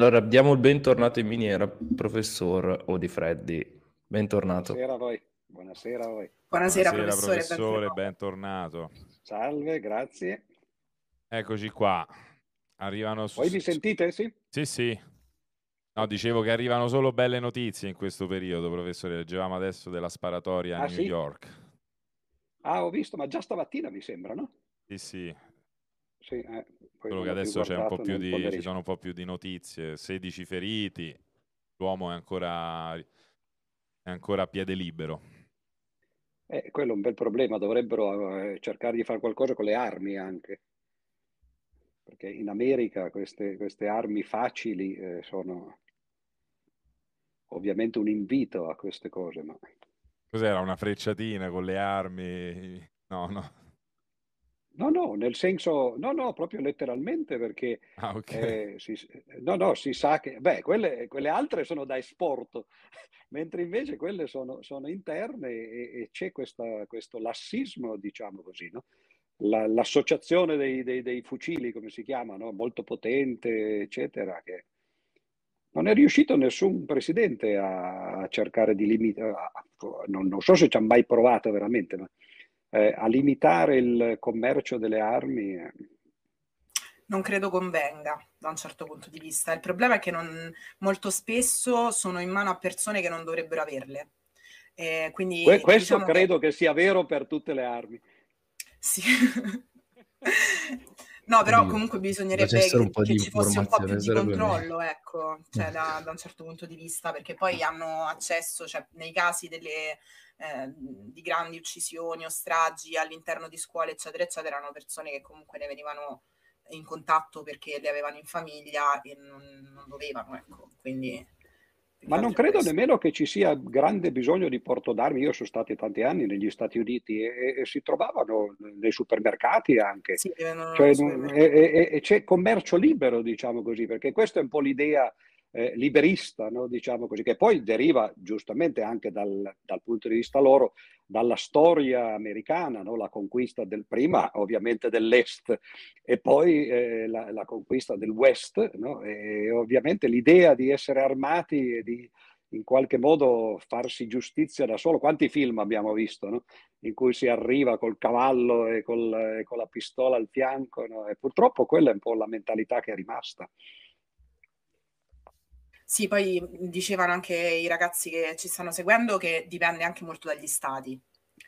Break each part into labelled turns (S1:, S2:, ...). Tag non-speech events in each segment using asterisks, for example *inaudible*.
S1: Allora, diamo il bentornato in miniera, professor Odifreddi. Bentornato.
S2: Buonasera a voi. Buonasera a voi.
S3: Buonasera,
S4: Buonasera,
S3: professore.
S4: professore,
S3: bentornato.
S4: bentornato.
S2: Salve, grazie.
S4: Eccoci qua. Arrivano su...
S2: Voi mi sentite? Sì?
S4: Sì, sì. No, dicevo che arrivano solo belle notizie in questo periodo, professore. Leggevamo adesso della sparatoria a
S2: Ah,
S4: New
S2: sì?
S4: York.
S2: Ah, ho visto, ma già stamattina mi sembra, no?
S4: Sì, sì.
S2: Sì, eh, non
S4: che adesso c'è un po' più di, ci sono un po' più di notizie. 16 feriti. L'uomo è ancora, è ancora a piede libero.
S2: Eh, quello è un bel problema, dovrebbero eh, cercare di fare qualcosa con le armi anche, perché in America queste, queste armi facili eh, sono ovviamente un invito a queste cose, ma
S4: Cos'era? Una frecciatina con le armi? No, no.
S2: No, no, nel senso, no, no, proprio letteralmente, perché
S4: Ah, ok.
S2: Eh, si, no, no, si sa che, beh, quelle, quelle altre sono da esporto, *laughs* mentre invece quelle sono, sono interne e, e c'è questa- questo lassismo, diciamo così, no? La- l'associazione dei, dei- dei fucili, come si chiama, no? Molto potente, eccetera, che non è riuscito nessun presidente a, a cercare di limitare, non, non so se ci ha mai provato veramente, ma eh, a limitare il commercio delle armi. eh.
S3: Non credo convenga da un certo punto di vista. Il problema è che non- molto spesso sono in mano a persone che non dovrebbero averle. Eh, quindi
S2: Que- questo
S3: diciamo che-
S2: credo che sia vero per tutte le armi.
S3: Sì. No, però
S1: Quindi
S3: comunque bisognerebbe che,
S1: un po'
S3: che ci fosse un po' più di controllo, ecco, cioè da, da un certo punto di vista, perché poi hanno accesso, cioè nei casi delle, eh, di grandi uccisioni o stragi all'interno di scuole, eccetera, eccetera, erano persone che comunque ne venivano in contatto perché le avevano in famiglia e non, non dovevano, ecco, quindi...
S2: Ma non credo
S3: questo.
S2: nemmeno che ci sia grande bisogno di porto d'armi. Io sono stato tanti anni negli Stati Uniti e, e si trovavano nei supermercati anche.
S3: Sì, vendono
S2: Cioè,
S3: supermercati.
S2: e, e- e c'è commercio libero, diciamo così, perché questa è un po' l'idea eh, liberista, no? Diciamo così, che poi deriva giustamente anche dal, dal punto di vista loro dalla storia americana, no? La conquista del prima, ovviamente dell'est, e poi eh, la, la conquista del west, no? E ovviamente l'idea di essere armati e di in qualche modo farsi giustizia da solo. Quanti film abbiamo visto, no? in cui si arriva col cavallo e, col- e con la pistola al fianco, no? E purtroppo quella è un po' la mentalità che è rimasta.
S3: Sì, poi dicevano anche i ragazzi che ci stanno seguendo che dipende anche molto dagli stati,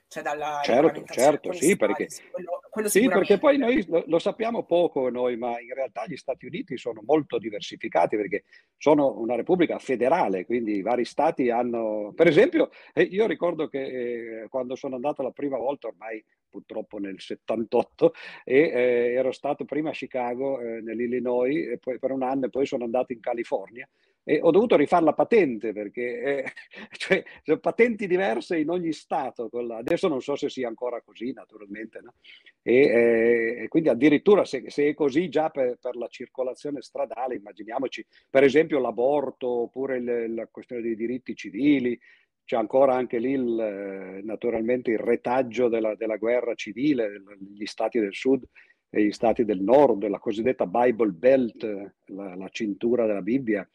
S3: cioè dalla
S2: Certo, certo, sì,
S3: stati,
S2: perché-
S3: sì, quello, quello
S2: Sì, perché poi noi lo, lo sappiamo poco noi, ma in realtà gli Stati Uniti sono molto diversificati perché sono una repubblica federale, quindi i vari stati hanno, per esempio, eh, io ricordo che eh, quando sono andato la prima volta, ormai purtroppo nel 78, e eh, ero stato prima a Chicago, eh, nell'Illinois, e poi per un anno e poi sono andato in California e ho dovuto rifare la patente perché eh, *laughs* cioè, sono patenti diverse in ogni stato. la- Adesso non so se sia ancora così, naturalmente, no? E, eh, e quindi addirittura se, se è così già per, per la circolazione stradale, immaginiamoci per esempio l'aborto oppure il- la questione dei diritti civili, c'è ancora anche lì il, eh, naturalmente il retaggio della, della guerra civile, gli stati del sud e gli stati del nord, la cosiddetta Bible Belt, la, la cintura della Bibbia,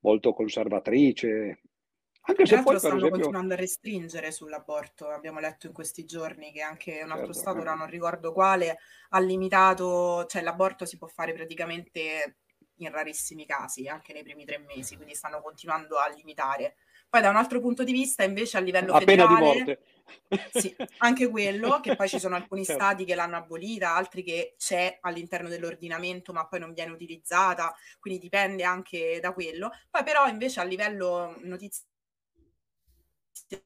S2: molto conservatrice. Anche se poi,
S3: stanno
S2: esempio,
S3: continuando a restringere sull'aborto, abbiamo letto in questi giorni che anche un altro
S2: Certo,
S3: stato,
S2: eh.
S3: ora non ricordo quale, ha limitato, cioè l'aborto si può fare praticamente in rarissimi casi, anche nei primi tre mesi, quindi stanno continuando a limitare. Poi da un altro punto di vista, invece, a livello
S2: a pena di
S3: federale,
S2: morte.
S3: Sì, anche quello, *laughs* che poi ci sono alcuni
S2: Certo.
S3: stati che l'hanno abolita, altri che c'è all'interno dell'ordinamento, ma poi non viene utilizzata, quindi dipende anche da quello. Poi però invece a livello notizie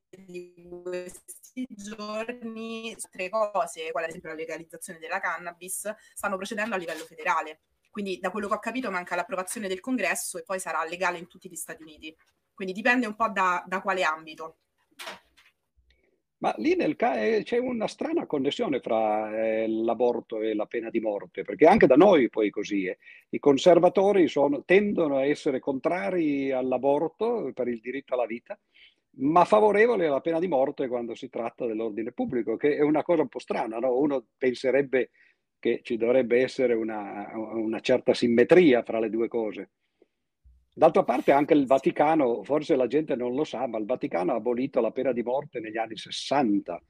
S3: di questi giorni, tre cose, quale ad esempio la legalizzazione della cannabis, stanno procedendo a livello federale. Quindi da quello che ho capito manca l'approvazione del congresso e poi sarà legale in tutti gli Stati Uniti. Quindi dipende un po' da, da quale ambito.
S2: Ma lì ca- eh, c'è una strana connessione fra eh, l'aborto e la pena di morte, perché anche da noi poi così è. I conservatori sono- tendono a essere contrari all'aborto per il diritto alla vita, ma favorevoli alla pena di morte quando si tratta dell'ordine pubblico, che è una cosa un po' strana, no? Uno penserebbe che ci dovrebbe essere una, una certa simmetria fra le due cose. D'altra parte anche il Vaticano, forse la gente non lo sa, ma il Vaticano ha abolito la pena di morte negli anni 60.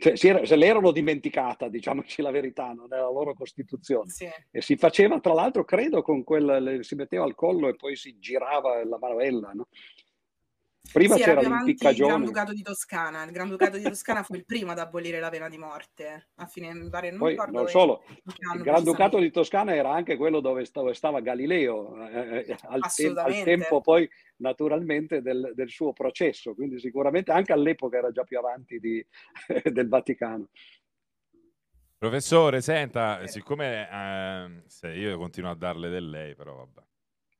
S2: Cioè, era, se l'erano dimenticata, diciamoci la verità, nella loro Costituzione.
S3: Sì.
S2: E si faceva, tra l'altro, credo, con quel, si metteva al collo e poi si girava la manovella, no? Prima
S3: sì,
S2: c'era
S3: il
S2: l'impiccagione.
S3: Granducato di Toscana. Il Granducato di Toscana fu il primo ad abolire la pena di morte. A fine, pare, non
S2: Poi,
S3: ricordo
S2: non solo, il Granducato di Toscana era anche quello dove stava, stava Galileo, eh, eh, al, te- al tempo poi naturalmente del, del suo processo, quindi sicuramente anche all'epoca era già più avanti di- *laughs* del Vaticano.
S4: Professore, senta, siccome ehm, se io continuo a darle del lei, però vabbè,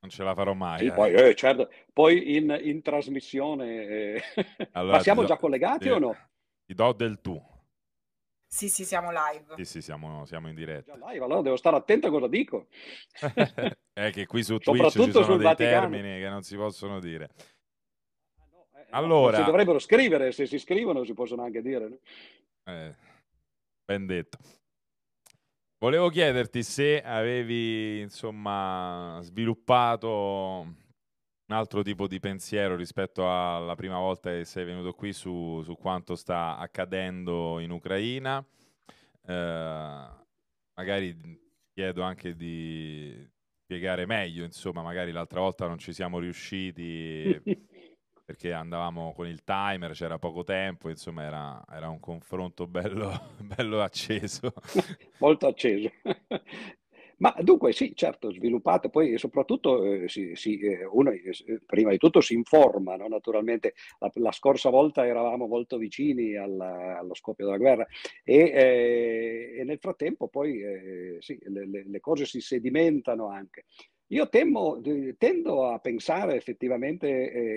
S4: non ce la farò mai.
S2: Sì,
S4: eh.
S2: poi, eh, certo, poi in, in trasmissione, eh, *laughs*
S4: Allora,
S2: ma siamo
S4: do-
S2: già collegati
S4: ti-
S2: o no?
S4: Ti do del tu.
S3: Sì, sì, siamo live.
S4: Sì, sì, siamo, siamo in
S2: Già
S4: diretta.
S2: live, allora devo stare attento a cosa dico.
S4: È *laughs* che qui su *laughs* Twitch ci
S2: Soprattutto
S4: sono
S2: sul
S4: dei
S2: Vaticano.
S4: termini che non si possono dire.
S2: Eh,
S4: Allora-
S2: Si dovrebbero scrivere, se si scrivono si possono anche dire. no?
S4: Eh, ben detto. Volevo chiederti se avevi, insomma, sviluppato un altro tipo di pensiero rispetto alla prima volta che sei venuto qui su, su quanto sta accadendo in Ucraina. Eh, magari chiedo anche di spiegare meglio, insomma, magari l'altra volta non ci siamo riusciti *laughs* perché andavamo con il timer, c'era poco tempo, insomma era, era un confronto bello, *laughs* bello acceso. *laughs*
S2: molto acceso. *laughs* Ma dunque sì, certo, sviluppato, poi soprattutto eh, si- si, eh, uno eh, prima di tutto si informa, no? Naturalmente la, la scorsa volta eravamo molto vicini alla- allo scoppio della guerra e, eh, e nel frattempo poi eh, sì, le, le- le cose si sedimentano anche. Io temo, tendo a pensare effettivamente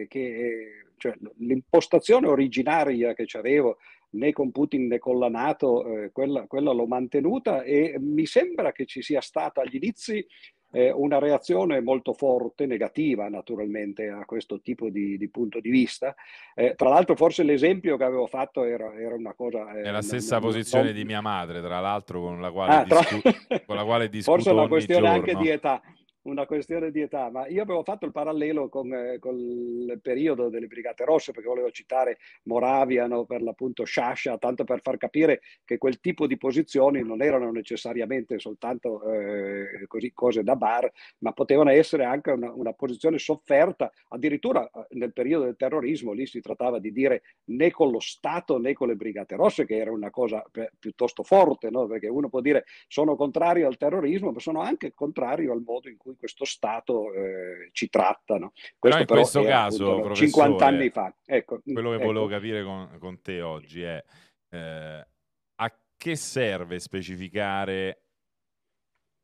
S2: eh, che eh, cioè, l'impostazione originaria che avevo né con Putin né con la Nato, eh, quella, quella l'ho mantenuta e mi sembra che ci sia stata agli inizi eh, una reazione molto forte, negativa naturalmente a questo tipo di, di punto di vista. Eh, tra l'altro forse l'esempio che avevo fatto era, era una cosa... eh,
S4: È la stessa
S2: non-
S4: posizione
S2: non-
S4: di mia madre, tra l'altro, con la quale,
S2: Ah, tra-
S4: discu- *laughs* con la quale discuto
S2: Forse è una questione anche di età, una questione di età, ma io avevo fatto il parallelo con, eh, con il periodo delle Brigate Rosse, perché volevo citare Moraviano, per l'appunto Sciascia, tanto per far capire che quel tipo di posizioni non erano necessariamente soltanto eh, così, cose da bar, ma potevano essere anche una, una posizione sofferta, addirittura eh, nel periodo del terrorismo, lì si trattava di dire né con lo Stato né con le Brigate Rosse, che era una cosa pi- piuttosto forte, no? perché uno può dire sono contrario al terrorismo, ma sono anche contrario al modo in cui questo Stato eh, ci tratta. no?
S4: Però
S2: Questo
S4: in questo
S2: era,
S4: caso,
S2: appunto,
S4: professore,
S2: 50 anni fa. Ecco,
S4: Quello che
S2: ecco.
S4: volevo capire con, con te oggi è eh, a che serve specificare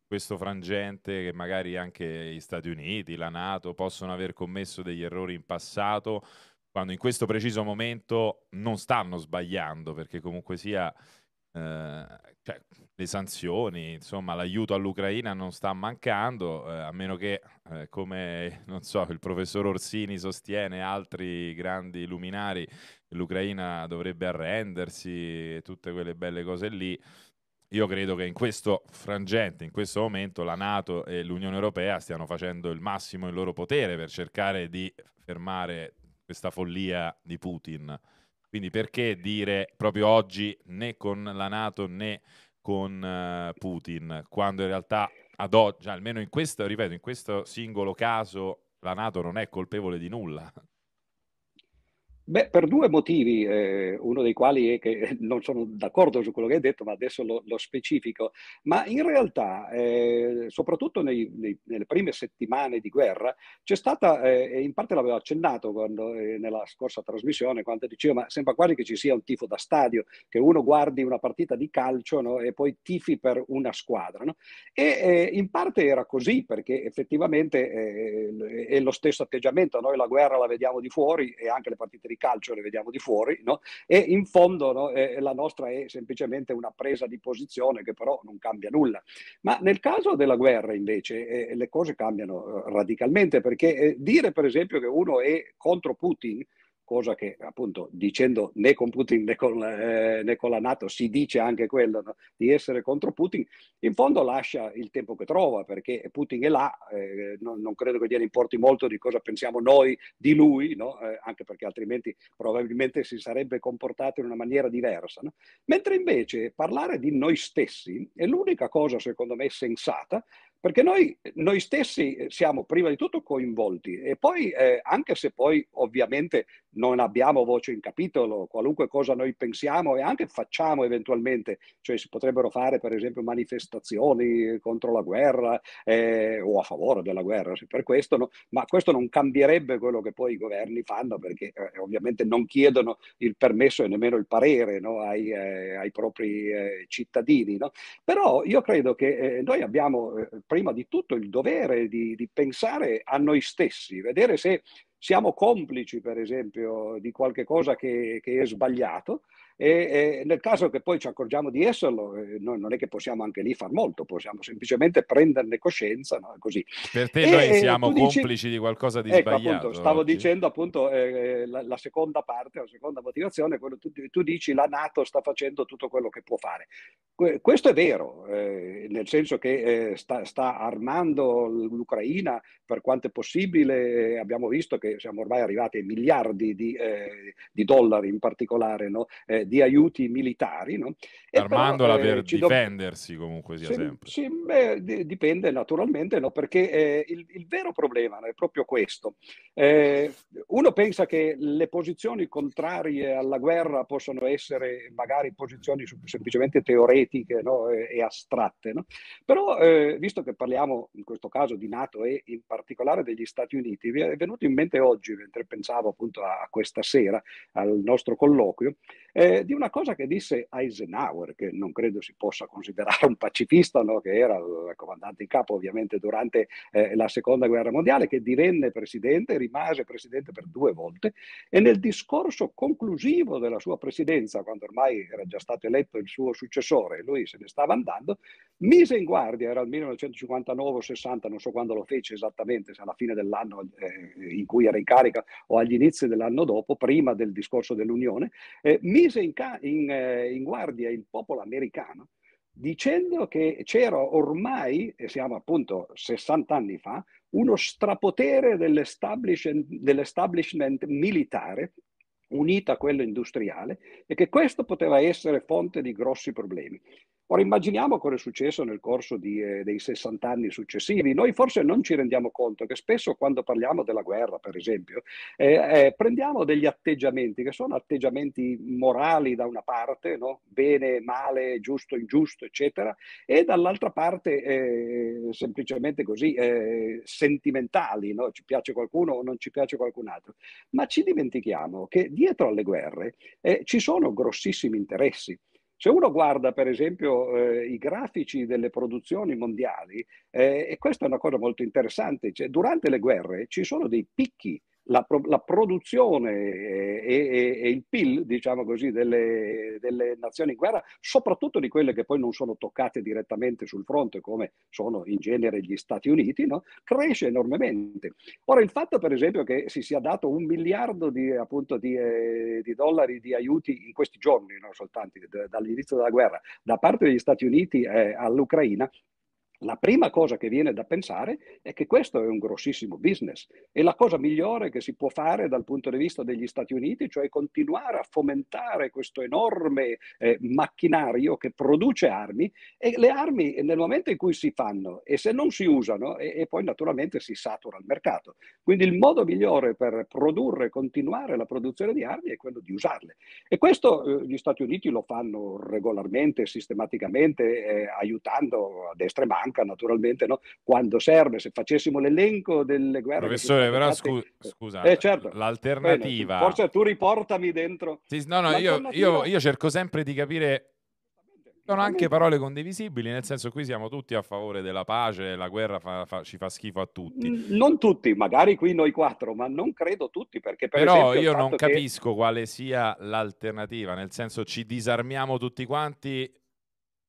S4: questo frangente che magari anche gli Stati Uniti, la Nato possono aver commesso degli errori in passato, quando in questo preciso momento non stanno sbagliando, perché comunque sia eh, cioè, le sanzioni, insomma, l'aiuto all'Ucraina non sta mancando, eh, a meno che, eh, come so, il professor Orsini sostiene, altri grandi luminari, l'Ucraina dovrebbe arrendersi e tutte quelle belle cose lì. Io credo che in questo frangente, in questo momento, la Nato e l'Unione Europea stiano facendo il massimo in loro potere per cercare di fermare questa follia di Putin. Quindi perché dire proprio oggi né con la Nato né con eh, Putin, quando in realtà ad oggi, almeno in questo, ripeto, in questo singolo caso, la Nato non è colpevole di nulla.
S2: Beh, per due motivi, eh, uno dei quali è che *laughs* non sono d'accordo su quello che hai detto, ma adesso lo, lo specifico. Ma in realtà, eh, soprattutto nei- nei- nelle prime settimane di guerra, c'è stata, eh, in parte l'avevo accennato quando, eh, nella scorsa trasmissione, quando dicevo, ma sembra quasi che ci sia un tifo da stadio, che uno guardi una partita di calcio no, e poi tifi per una squadra. no? E eh, in parte era così, perché effettivamente eh, è lo stesso atteggiamento. Noi la guerra la vediamo di fuori e anche le partite di calcio le vediamo di fuori, no? e in fondo no, eh, la nostra è semplicemente una presa di posizione che però non cambia nulla. Ma nel caso della guerra invece eh, le cose cambiano eh, radicalmente, perché eh, dire per esempio che uno è contro Putin cosa che appunto dicendo né con Putin né con, eh, né con la Nato si dice anche quello no? di essere contro Putin, in fondo lascia il tempo che trova perché Putin è là, eh, non, non, credo che gliene importi molto di cosa pensiamo noi di lui, no? eh, anche perché altrimenti probabilmente si sarebbe comportato in una maniera diversa. No? Mentre invece parlare di noi stessi è l'unica cosa secondo me sensata perché noi, noi, stessi siamo prima di tutto coinvolti e poi, eh, anche se poi ovviamente non abbiamo voce in capitolo, qualunque cosa noi pensiamo e anche facciamo eventualmente, cioè si potrebbero fare per esempio manifestazioni contro la guerra eh, o a favore della guerra, per questo, no? ma questo non cambierebbe quello che poi i governi fanno perché eh, ovviamente non chiedono il permesso e nemmeno il parere no? ai, eh, ai, propri eh, cittadini. No? Però io credo che eh, noi abbiamo eh, prima di tutto il dovere di, di pensare a noi stessi, vedere se siamo complici, per esempio, di qualche cosa che, che è sbagliato e, e, nel caso che poi ci accorgiamo di esserlo, eh, noi non è che possiamo anche lì far molto, possiamo semplicemente prenderne coscienza, no? così.
S4: Per te e, noi siamo complici dici... di qualcosa di
S2: ecco,
S4: sbagliato.
S2: Appunto, stavo oggi. dicendo appunto eh, la, la, seconda parte, la seconda motivazione, quello tu, tu dici la Nato sta facendo tutto quello che può fare. questo è vero, eh, nel senso che eh, sta, sta, armando l'Ucraina per quanto è possibile, abbiamo visto che siamo ormai arrivati ai miliardi di, eh, di dollari in particolare, no? Eh, di aiuti militari. No?
S4: Armandola però, per difendersi do... comunque sia
S2: sì,
S4: sempre.
S2: Sì, beh, dipende naturalmente, no? perché eh, il, il, vero problema è proprio questo. Eh, uno pensa che le posizioni contrarie alla guerra possono essere magari posizioni semplicemente teoretiche no? e, e, astratte, però eh, visto che parliamo in questo caso di Nato e in particolare degli Stati Uniti, mi è venuto in mente oggi, mentre pensavo appunto a questa sera, al nostro colloquio, eh, di una cosa che disse Eisenhower, che non credo si possa considerare un pacifista, no? che era il comandante in capo ovviamente durante eh, la seconda guerra mondiale, che divenne presidente, rimase presidente per due volte e nel discorso conclusivo della sua presidenza, quando ormai era già stato eletto il suo successore e lui se ne stava andando, mise in guardia, era il 1959 60, non so quando lo fece esattamente, se alla fine dell'anno eh, in cui era in carica o agli inizi dell'anno dopo, prima del discorso dell'Unione, eh, mise in, ca- in, eh, in guardia il popolo americano dicendo che c'era ormai, e siamo appunto 60 anni fa, uno strapotere dell'establishment, dell'establishment militare unito a quello industriale e che questo poteva essere fonte di grossi problemi. Ora immaginiamo cosa è successo nel corso di, eh, dei 60 anni successivi. Noi forse non ci rendiamo conto che spesso quando parliamo della guerra, per esempio, eh, eh, prendiamo degli atteggiamenti che sono atteggiamenti morali da una parte, no? bene, male, giusto, ingiusto, eccetera, e dall'altra parte eh, semplicemente così eh, sentimentali, no? ci piace qualcuno o non ci piace qualcun altro. Ma ci dimentichiamo che dietro alle guerre eh, ci sono grossissimi interessi. Se uno guarda per esempio eh, i grafici delle produzioni mondiali, eh, e questa è una cosa molto interessante, cioè, durante le guerre ci sono dei picchi la, la produzione e, e, e, il PIL, diciamo così, delle, delle, nazioni in guerra, soprattutto di quelle che poi non sono toccate direttamente sul fronte, come sono in genere gli Stati Uniti, no? cresce enormemente. Ora, il fatto, per esempio, che si sia dato un miliardo di, appunto, di, eh, di dollari di aiuti in questi giorni, non soltanto dall'inizio della guerra, da parte degli Stati Uniti eh, all'Ucraina, la prima cosa che viene da pensare è che questo è un grossissimo business e la cosa migliore che si può fare dal punto di vista degli Stati Uniti, cioè continuare a fomentare questo enorme eh, macchinario che produce armi e le armi nel momento in cui si fanno e se non si usano e, e poi naturalmente si satura il mercato. Quindi il modo migliore per produrre e continuare la produzione di armi è quello di usarle. E questo eh, gli Stati Uniti lo fanno regolarmente, sistematicamente, eh, aiutando a destra e banca, naturalmente, no? quando serve. Se facessimo l'elenco delle guerre...
S4: Professore, però scu- scusa, eh, certo. l'alternativa...
S2: Bene, forse tu riportami dentro...
S4: Sì, no, no, io, io, io cerco sempre di capire sono anche parole condivisibili, nel senso qui siamo tutti a favore della pace, la guerra fa, fa, ci fa schifo a tutti.
S2: Non tutti, magari qui noi quattro, ma non credo tutti, perché per
S4: Però
S2: esempio,
S4: io non capisco quale sia l'alternativa, nel senso ci disarmiamo tutti quanti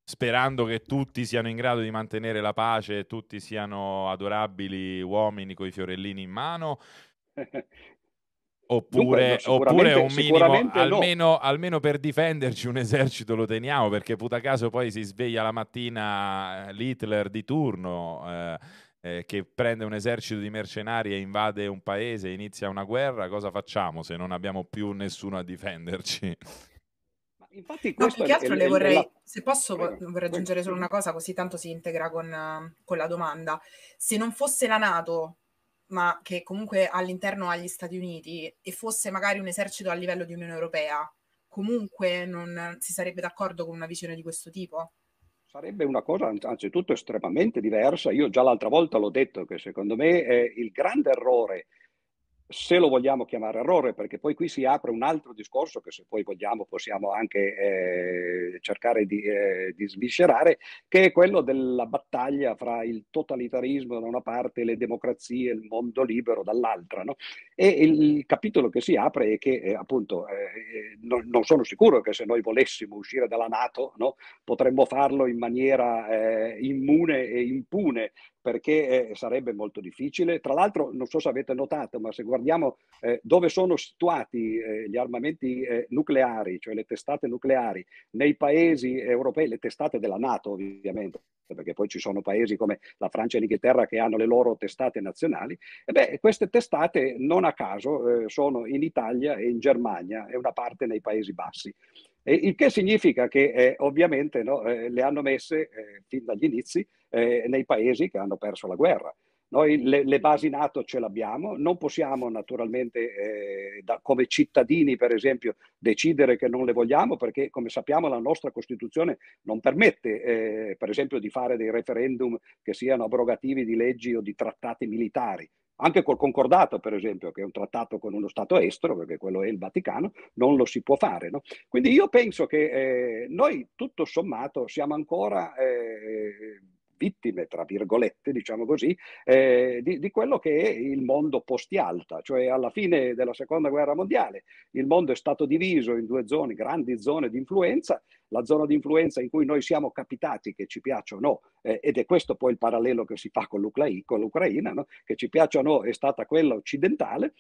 S4: sperando che tutti siano in grado di mantenere la pace e tutti siano adorabili uomini con i fiorellini in mano. *laughs* Oppure, Dunque, oppure un minimo, almeno, no. almeno, per difenderci un esercito lo teniamo, perché puta caso poi si sveglia la mattina l'Hitler di turno eh, eh, che prende un esercito di mercenari e invade un paese, inizia una guerra, cosa facciamo se non abbiamo più nessuno a difenderci?
S3: Infatti no, più che altro è, le vorrei, la... se posso vorrei aggiungere solo una cosa, così tanto si integra con, con la domanda. Se non fosse la Nato ma che comunque all'interno agli Stati Uniti e fosse magari un esercito a livello di Unione Europea, comunque non si sarebbe d'accordo con una visione di questo tipo?
S2: Sarebbe una cosa anzitutto estremamente diversa. Io già l'altra volta l'ho detto che secondo me è il grande errore se lo vogliamo chiamare errore, perché poi qui si apre un altro discorso che se poi vogliamo possiamo anche eh, cercare di, eh, di, sviscerare, che è quello della battaglia fra il totalitarismo da una parte e le democrazie, il mondo libero dall'altra. No? E il, capitolo che si apre è che eh, appunto eh, non, non, sono sicuro che se noi volessimo uscire dalla Nato no, potremmo farlo in maniera eh, immune e impune perché eh, sarebbe molto difficile. Tra l'altro, non so se avete notato, ma se guardiamo eh, dove sono situati eh, gli armamenti eh, nucleari, cioè le testate nucleari, nei paesi europei, le testate della Nato ovviamente, perché poi ci sono paesi come la Francia e l'Inghilterra che hanno le loro testate nazionali, e beh, queste testate non a caso eh, sono in Italia e in Germania e una parte nei Paesi Bassi. E il che significa che eh, ovviamente no, eh, le hanno messe eh, fin dagli inizi eh, nei paesi che hanno perso la guerra. Noi le, le basi NATO ce l'abbiamo, non possiamo naturalmente eh, da, come cittadini, per esempio, decidere che non le vogliamo perché, come sappiamo, la nostra Costituzione non permette, eh, per esempio, di fare dei referendum che siano abrogativi di leggi o di trattati militari anche col concordato, per esempio, che è un trattato con uno Stato estero, perché quello è il Vaticano, non lo si può fare. No? Quindi io penso che eh, noi, tutto sommato, siamo ancora eh, vittime, tra virgolette, diciamo così, eh, di, di, quello che è il mondo post-Yalta, cioè alla fine della seconda guerra mondiale il mondo è stato diviso in due zone, grandi zone di influenza, la zona di influenza in cui noi siamo capitati, che ci piaccia o no, eh, ed è questo poi il parallelo che si fa con l'Ucraina no? che ci piaccia o no, è stata quella occidentale,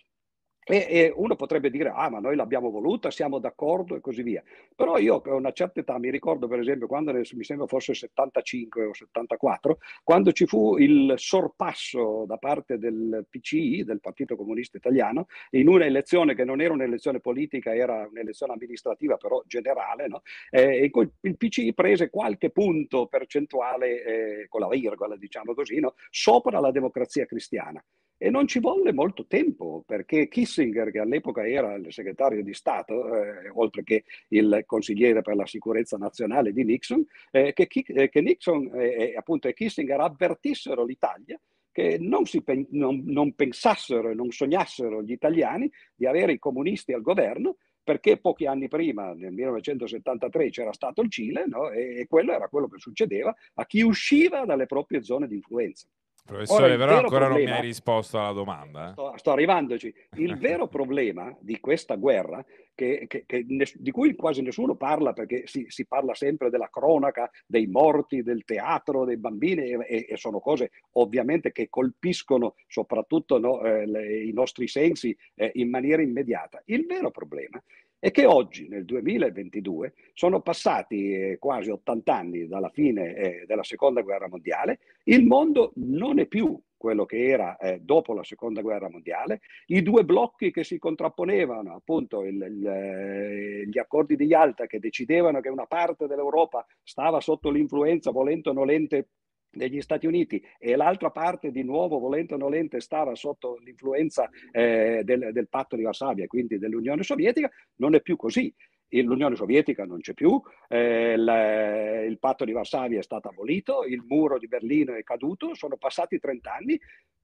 S2: e, e, uno potrebbe dire, ah, ma noi l'abbiamo voluta, siamo d'accordo e così via. Però io a una certa età mi ricordo, per esempio, quando mi sembra fosse 75 o 74, quando ci fu il sorpasso da parte del PCI, del Partito Comunista Italiano, in una elezione che non era un'elezione politica, era un'elezione amministrativa, però generale, no? eh, il PCI prese qualche punto percentuale, eh, con la virgola, diciamo così, no? sopra la democrazia cristiana. E non ci volle molto tempo perché Kissinger, che all'epoca era il segretario di Stato, eh, oltre che il consigliere per la sicurezza nazionale di Nixon, eh, che, eh, che, Nixon e appunto Kissinger avvertissero l'Italia che non, si, non, non pensassero e non sognassero gli italiani di avere i comunisti al governo perché pochi anni prima, nel 1973, c'era stato il Cile no? e, e quello era quello che succedeva a chi usciva dalle proprie zone di influenza.
S4: Professore, Ora, però ancora problema, non mi hai risposto alla domanda.
S2: Eh? Sto, sto, arrivandoci. Il vero problema di questa guerra, che, che, che ness- di cui quasi nessuno parla perché si, si, parla sempre della cronaca, dei morti, del teatro, dei bambini, e, e sono cose ovviamente che colpiscono soprattutto no, eh, le, i nostri sensi eh, in maniera immediata. Il vero problema è che oggi, nel 2022, sono passati eh, quasi 80 anni dalla fine eh, della seconda guerra mondiale, il mondo non è più quello che era eh, dopo la seconda guerra mondiale, i due blocchi che si contrapponevano, appunto il, il, eh, gli accordi di Yalta che decidevano che una parte dell'Europa stava sotto l'influenza, volente o nolente, degli Stati Uniti e l'altra parte di nuovo, volente o nolente, stava sotto l'influenza eh, del, del, patto di Varsavia, quindi dell'Unione Sovietica, non è più così. L'Unione Sovietica non c'è più, eh, il, il patto di Varsavia è stato abolito, il muro di Berlino è caduto, sono passati 30 anni,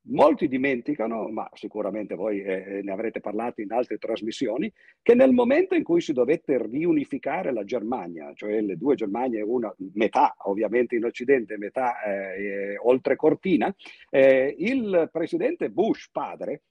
S2: Molti dimenticano, ma sicuramente voi eh, ne avrete parlato in altre trasmissioni, che nel momento in cui si dovette riunificare la Germania, cioè le due Germanie, una metà ovviamente in Occidente, metà eh, oltre Cortina, eh, il presidente Bush padre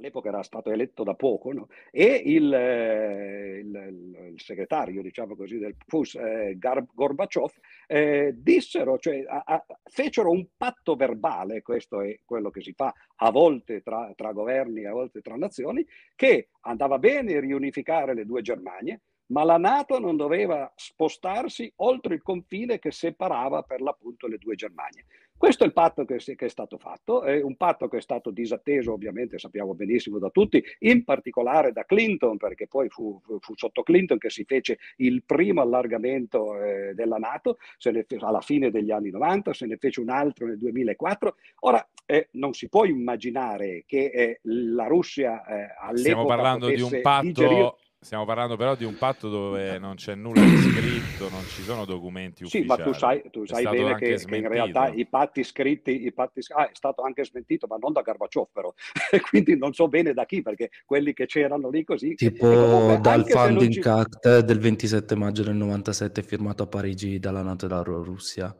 S2: all'epoca era stato eletto da poco, no? e il, eh, il, il, segretario, diciamo così, del PUS, eh, Gorbaciov, eh, dissero, cioè a, a, fecero un patto verbale, questo è quello che si fa a volte tra, tra governi, a volte tra nazioni, che andava bene riunificare le due Germanie, ma la Nato non doveva spostarsi oltre il confine che separava per l'appunto le due Germanie. Questo è il patto che, che, è stato fatto, è un patto che è stato disatteso ovviamente, sappiamo benissimo da tutti, in particolare da Clinton, perché poi fu, fu, fu sotto Clinton che si fece il primo allargamento eh, della Nato, fe, alla fine degli anni 90, se ne fece un altro nel 2004. Ora, eh, non si può immaginare che eh, la Russia eh, all'epoca
S4: Stiamo parlando di un patto... Digerire Stiamo parlando però di un patto dove non c'è nulla di scritto, non ci sono documenti ufficiali.
S2: Sì, ma tu sai, tu sai bene che, che, in realtà i patti scritti, i patti, ah, è stato anche smentito, ma non da Gorbaciov però, *laughs* quindi non so bene da chi, perché quelli che c'erano lì così...
S5: Tipo comunque, dal Funding ci... Act del 27 maggio del 97 firmato a Parigi dalla NATO e dalla Russia.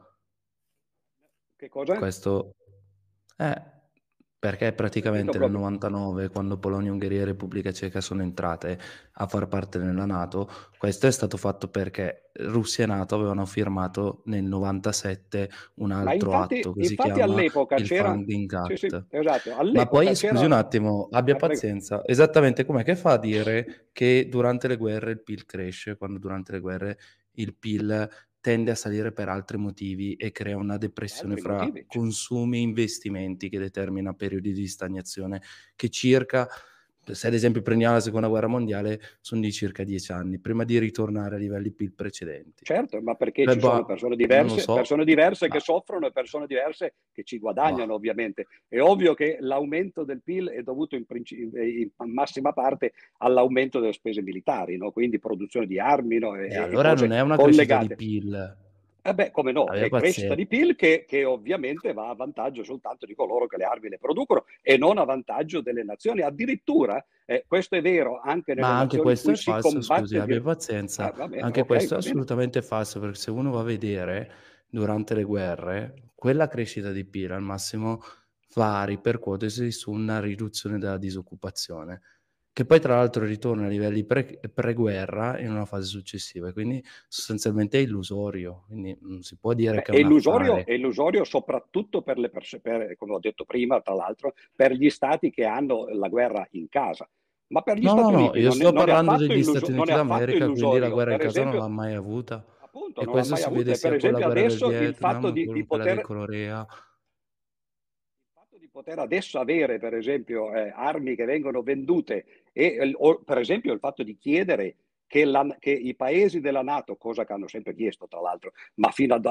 S2: Che cosa?
S5: Questo... Eh, perché praticamente nel 99, quando Polonia, Ungheria e Repubblica Ceca sono entrate a far parte della Nato, questo è stato fatto perché Russia e Nato avevano firmato nel 97 un altro
S2: infatti,
S5: atto che si
S2: chiama
S5: all'epoca
S2: il c'era...
S5: Funding Act.
S2: Sì, sì, esatto.
S5: Ma poi,
S2: c'era...
S5: scusi un attimo, abbia pazienza. Esattamente com'è che fa a dire che durante le guerre il PIL cresce, quando durante le guerre il PIL tende a salire per altri motivi e crea una depressione fra motivi, certo. consumi e investimenti che determina periodi di stagnazione che circa se ad esempio prendiamo la seconda guerra mondiale, sono di circa dieci anni, prima di ritornare a livelli PIL precedenti.
S2: Certo, ma perché Beh, ci sono persone diverse, so, persone diverse che soffrono e persone diverse che ci guadagnano ma... ovviamente. È ovvio che l'aumento del PIL è dovuto in, princip- in massima parte all'aumento delle spese militari, no? quindi produzione di armi. No?
S5: E, e allora non è una collegate. crescita di PIL
S2: eh beh, come no, è crescita di PIL che, che, ovviamente va a vantaggio soltanto di coloro che le armi le producono e non a vantaggio delle nazioni. Addirittura, eh, questo è vero anche nelle
S5: Ma anche questo
S2: è
S5: falso, scusi, abbia pazienza. Ah, bene, anche okay, questo è assolutamente falso, perché se uno va a vedere durante le guerre, quella crescita di PIL al massimo va a ripercuotersi su una riduzione della disoccupazione che poi tra l'altro ritorna a livelli pre- pre-guerra in una fase successiva, quindi sostanzialmente è illusorio, quindi non si può dire Beh, che è,
S2: illusorio, è illusorio soprattutto per le persone, come ho detto prima, tra l'altro, per gli stati che hanno la guerra in casa. Ma per gli
S5: no,
S2: Stati
S5: no,
S2: Uniti
S5: io
S2: non
S5: sto
S2: è,
S5: parlando
S2: degli
S5: illuso- Stati Uniti d'America, quindi la guerra in casa esempio, non l'ha mai avuta.
S2: Appunto, e questo si vede sia con la guerra del Vietnam, il fatto di, di poter... di Corea poter adesso avere, per esempio, eh, armi che vengono vendute e, o, per esempio, il fatto di chiedere che, la, che, i paesi della Nato, cosa che hanno sempre chiesto tra l'altro, ma fino ad, eh,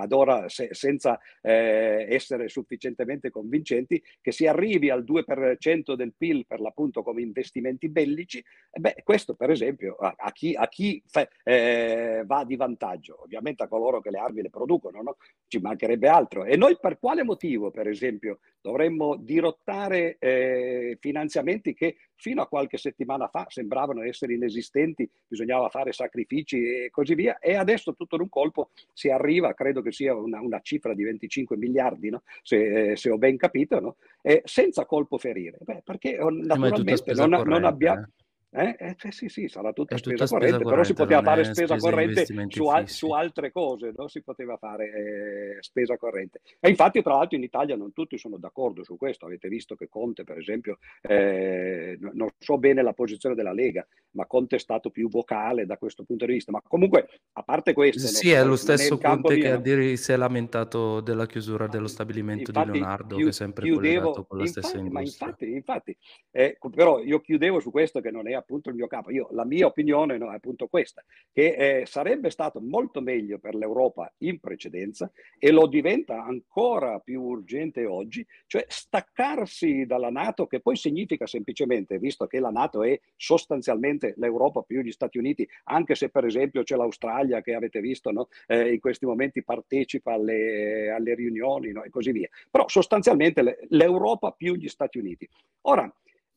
S2: ad ora se, senza eh, essere sufficientemente convincenti, che si arrivi al 2% del PIL per l'appunto come investimenti bellici, eh beh, questo per esempio a, a chi, a chi fa, eh, va di vantaggio, ovviamente a coloro che le armi le producono, no? ci mancherebbe altro. E noi per quale motivo, per esempio, dovremmo dirottare eh, finanziamenti che fino a qualche settimana fa sembravano essere inesistenti, bisognava fare sacrifici e così via, e adesso tutto in un colpo si arriva, credo che sia una, una cifra di 25 miliardi, no? se, eh, se, ho ben capito, no? eh, senza colpo ferire, Beh, perché eh, naturalmente non, non, abbiamo... Eh? Eh? Cioè, sì, sì, sarà tutta, spesa, spesa, corrente, corrente però si poteva fare spesa corrente su, al, su, altre cose, no? si poteva fare eh, spesa corrente. E infatti, tra l'altro, in Italia non tutti sono d'accordo su questo. Avete visto che Conte, per esempio, eh, non so bene la posizione della Lega, ma Conte è stato più vocale da questo punto di vista. Ma comunque, a parte questo...
S5: Sì, no, è lo stesso Conte che a dire si è lamentato della chiusura dello stabilimento infatti, di Leonardo, chiud- che è sempre chiudevo, collegato con la infatti, stessa industria.
S2: Ma infatti, infatti eh, però io chiudevo su questo che non è appunto il mio capo. Io, la mia opinione no, è appunto questa, che eh, sarebbe stato molto meglio per l'Europa in precedenza e lo diventa ancora più urgente oggi, cioè staccarsi dalla Nato, che poi significa semplicemente, visto che la Nato è sostanzialmente l'Europa più gli Stati Uniti, anche se per esempio c'è l'Australia che avete visto no, eh, in questi momenti partecipa alle, alle riunioni no, e così via, però sostanzialmente l'Europa più gli Stati Uniti. Ora,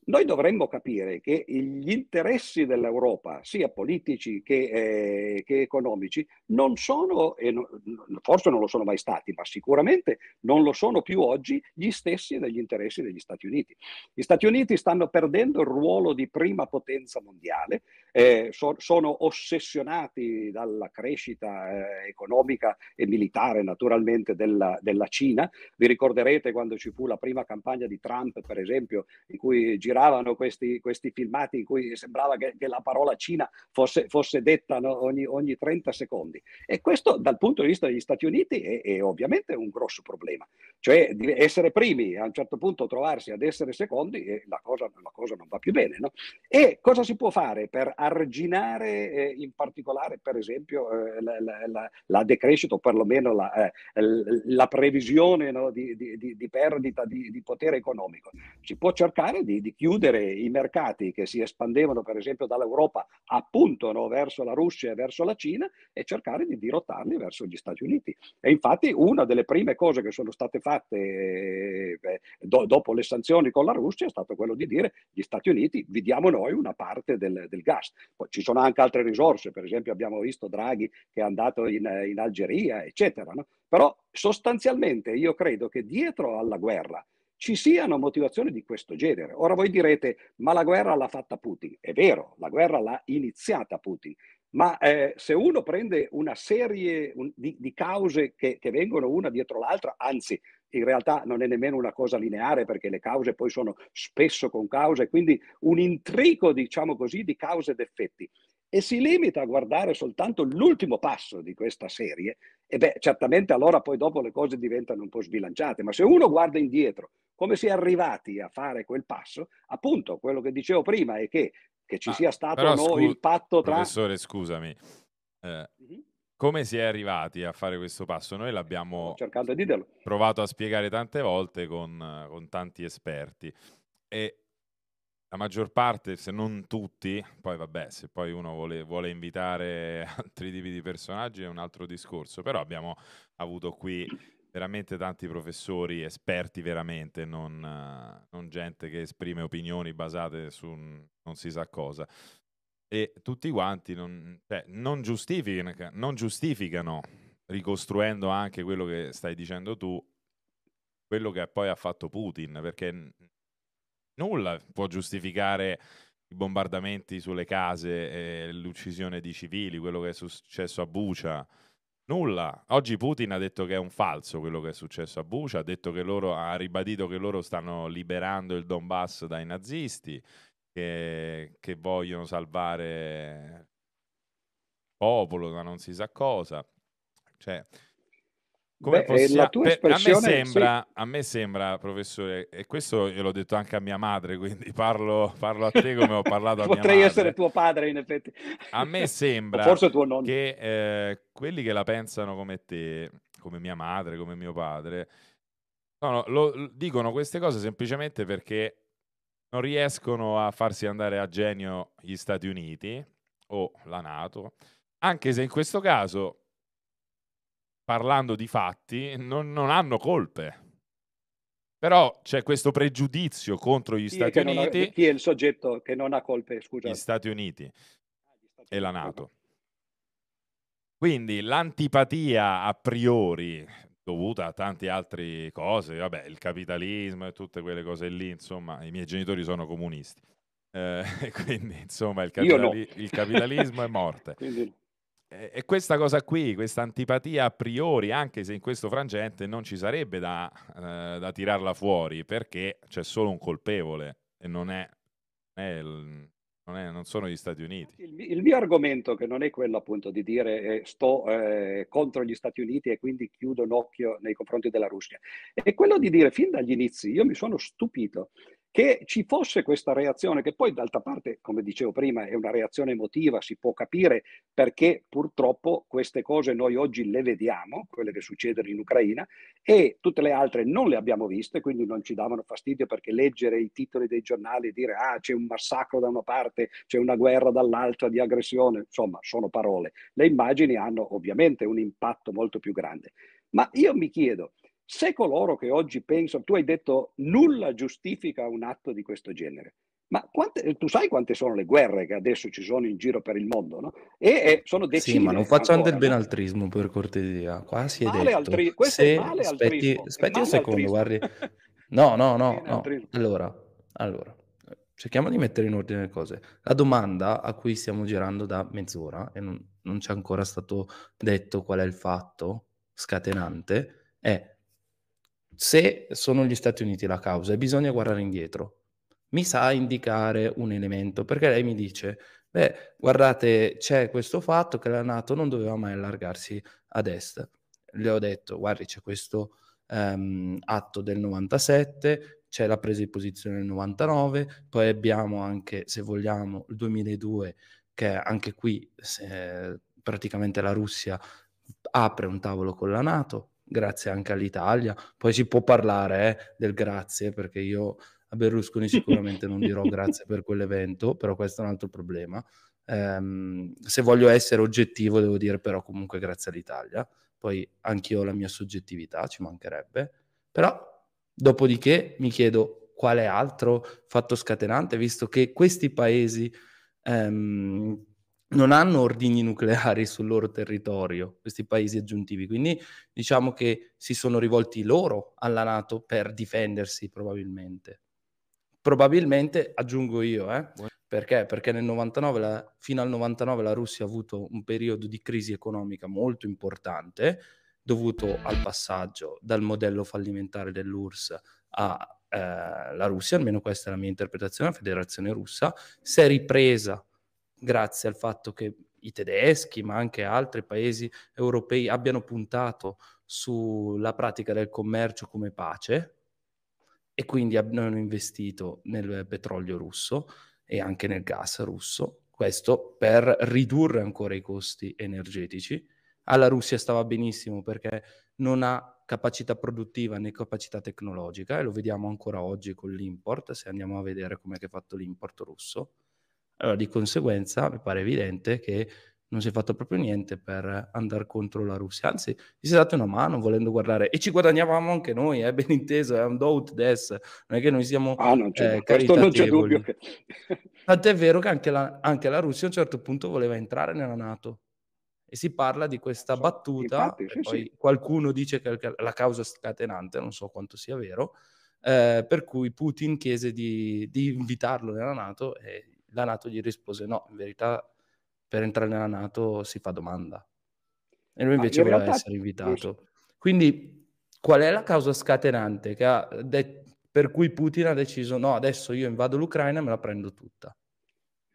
S2: noi dovremmo capire che gli interessi dell'Europa, sia politici che, eh, che economici, non sono, e no, forse non lo sono mai stati, ma sicuramente non lo sono più oggi, gli stessi degli interessi degli Stati Uniti. Gli Stati Uniti stanno perdendo il ruolo di prima potenza mondiale, eh, so, sono ossessionati dalla crescita eh, economica e militare naturalmente della, della Cina. Vi ricorderete quando ci fu la prima campagna di Trump, per esempio, in cui giravano giravano questi, questi filmati in cui sembrava che, che la parola Cina fosse, fosse detta no, ogni, ogni, 30 secondi. E questo dal punto di vista degli Stati Uniti è, è, ovviamente un grosso problema. Cioè essere primi a un certo punto trovarsi ad essere secondi, eh, la, cosa, la, cosa, non va più bene. No? E cosa si può fare per arginare eh, in particolare per esempio eh, la, la, la, decrescita o perlomeno la, eh, la previsione no, di, di, di, perdita di, di, potere economico? Si può cercare di, di chiudere chiudere i mercati che si espandevano per esempio dall'Europa appunto no, verso la Russia e verso la Cina e cercare di dirottarli verso gli Stati Uniti. E infatti una delle prime cose che sono state fatte eh, do, dopo le sanzioni con la Russia è stato quello di dire gli Stati Uniti vi diamo noi una parte del, del gas. Poi ci sono anche altre risorse, per esempio abbiamo visto Draghi che è andato in, in Algeria, eccetera. No? Però sostanzialmente io credo che dietro alla guerra ci siano motivazioni di questo genere. Ora voi direte, ma la guerra l'ha fatta Putin. È vero, la guerra l'ha iniziata Putin, ma eh, se uno prende una serie un, di, di, cause che, che vengono una dietro l'altra, anzi in realtà non è nemmeno una cosa lineare perché le cause poi sono spesso con cause, quindi un intrico, diciamo così, di cause ed effetti e si limita a guardare soltanto l'ultimo passo di questa serie, e beh, certamente allora poi dopo le cose diventano un po' sbilanciate, ma se uno guarda indietro come si è arrivati a fare quel passo, appunto quello che dicevo prima è che, che ci ah, sia stato no, scu- il patto tra...
S4: Professore, scusami, eh, uh-huh. come si è arrivati a fare questo passo? Noi l'abbiamo provato a spiegare tante volte con, con tanti esperti e la maggior parte, se non tutti, poi vabbè, se poi uno vuole, vuole, invitare *laughs* altri tipi di personaggi è un altro discorso, però abbiamo avuto qui veramente tanti professori esperti veramente, non, non gente che esprime opinioni basate su non si sa cosa. E tutti quanti non, cioè, non, giustificano, non giustificano, ricostruendo anche quello che stai dicendo tu, quello che poi ha fatto Putin, perché nulla può giustificare i bombardamenti sulle case l'uccisione di civili, quello che è successo a Bucia. Nulla. Oggi Putin ha detto che è un falso quello che è successo a Bucia, ha, detto che loro, ha ribadito che loro stanno liberando il Donbass dai nazisti, che, che vogliono salvare il popolo da non si sa cosa. Cioè, come Beh, possiamo... per... a, me sembra, sì. a me sembra, professore, e questo gliel'ho detto anche a mia madre, quindi parlo, parlo a te come ho parlato a mia *laughs*
S2: madre. Potrei essere tuo padre, in effetti.
S4: A me *laughs* sembra forse tuo nonno. che eh, quelli che la pensano come te, come mia madre, come mio padre, no, no, lo, dicono queste cose semplicemente perché non riescono a farsi andare a genio gli Stati Uniti o la Nato, anche se in questo caso parlando di fatti, non, non hanno colpe. Però c'è questo pregiudizio contro gli chi Stati Uniti.
S2: Ha, chi è il soggetto che non ha colpe? Scusa.
S4: Gli Stati Uniti ah, e la Nato. Quindi l'antipatia a priori dovuta a tante altre cose, vabbè, il capitalismo e tutte quelle cose lì, insomma, i miei genitori sono comunisti. Eh, *laughs* quindi, insomma, il, capitali- no. il capitalismo è morte. *laughs* quindi... E questa cosa qui, questa antipatia a priori, anche se in questo frangente non ci sarebbe da, eh, da tirarla fuori, perché c'è solo un colpevole e non è, è il, non, è, non, sono gli Stati Uniti.
S2: Il, il, mio argomento, che non è quello appunto di dire eh, sto eh, contro gli Stati Uniti e quindi chiudo un occhio nei confronti della Russia, è quello di dire fin dagli inizi, io mi sono stupito che ci fosse questa reazione, che poi d'altra parte, come dicevo prima, è una reazione emotiva, si può capire perché purtroppo queste cose noi oggi le vediamo, quelle che succedono in Ucraina, e tutte le altre non le abbiamo viste, quindi non ci davano fastidio perché leggere i titoli dei giornali e dire ah c'è un massacro da una parte, c'è una guerra dall'altra di aggressione, insomma sono parole. Le immagini hanno ovviamente un impatto molto più grande. Ma io mi chiedo, se coloro che oggi pensano, tu hai detto nulla giustifica un atto di questo genere, Ma quante, tu sai quante sono le guerre che adesso ci sono in giro per il mondo, no? E, e sono decine.
S5: Sì, ma non facciamo
S2: ancora,
S5: del
S2: no?
S5: benaltrismo per cortesia. Qua si è
S2: Male
S5: detto.
S2: altri-
S5: se aspetti, aspetti un secondo, guardi. No, no, no, no. Allora, allora, cerchiamo di mettere in ordine le cose. La domanda a cui stiamo girando da mezz'ora e non, non c'è ancora stato detto qual è il fatto scatenante è se sono gli Stati Uniti la causa e bisogna guardare indietro, mi sa indicare un elemento, perché lei mi dice, beh, guardate, c'è questo fatto che la Nato non doveva mai allargarsi ad est. Le ho detto, guardi, c'è questo ehm, atto del 97, c'è la presa di posizione del 99, poi abbiamo anche, se vogliamo, il 2002, che anche qui se, praticamente la Russia apre un tavolo con la Nato, grazie anche all'Italia. Poi si può parlare eh, del grazie, perché io a Berlusconi sicuramente non dirò *laughs* grazie per quell'evento, però questo è un altro problema. Ehm, se voglio essere oggettivo, devo dire però comunque grazie all'Italia. Poi anch'io ho la mia soggettività, ci mancherebbe. Però, dopodiché, mi chiedo quale altro fatto scatenante, visto che questi paesi ehm, non hanno ordigni nucleari sul loro territorio, questi paesi aggiuntivi. Quindi diciamo che si sono rivolti loro alla Nato per difendersi, probabilmente. Probabilmente, aggiungo io, eh? Perché? Perché nel 99, la, fino al 99 la Russia ha avuto un periodo di crisi economica molto importante, dovuto al passaggio dal modello fallimentare dell'URSS alla eh, Russia, almeno questa è la mia interpretazione, la federazione russa, si è ripresa grazie al fatto che i tedeschi, ma anche altri paesi europei abbiano puntato sulla pratica del commercio come pace e quindi abbiano investito nel petrolio russo e anche nel gas russo, questo per ridurre ancora i costi energetici. Alla Russia stava benissimo perché non ha capacità produttiva né capacità tecnologica e lo vediamo ancora oggi con l'import, se andiamo a vedere come è fatto l'import russo. Allora, di conseguenza, mi pare evidente che non si è fatto proprio niente per andare contro la Russia, anzi, gli si è dato una mano volendo guardare e ci guadagnavamo anche noi, eh, ben inteso, è un doubt des, non è che noi siamo
S2: ah, non c'è,
S5: eh,
S2: questo non c'è dubbio. Che...
S5: Tant'è vero che anche la, anche la, Russia a un certo punto voleva entrare nella Nato e si parla di questa battuta,
S2: Infatti, sì,
S5: poi
S2: sì.
S5: qualcuno dice che la causa scatenante, non so quanto sia vero, eh, per cui Putin chiese di, di invitarlo nella Nato e la Nato gli rispose no, in verità per entrare nella Nato si fa domanda. E lui invece
S2: in
S5: voleva
S2: realtà...
S5: essere invitato. Quindi qual è la causa scatenante de- per cui Putin ha deciso no, adesso io invado l'Ucraina e me la prendo tutta?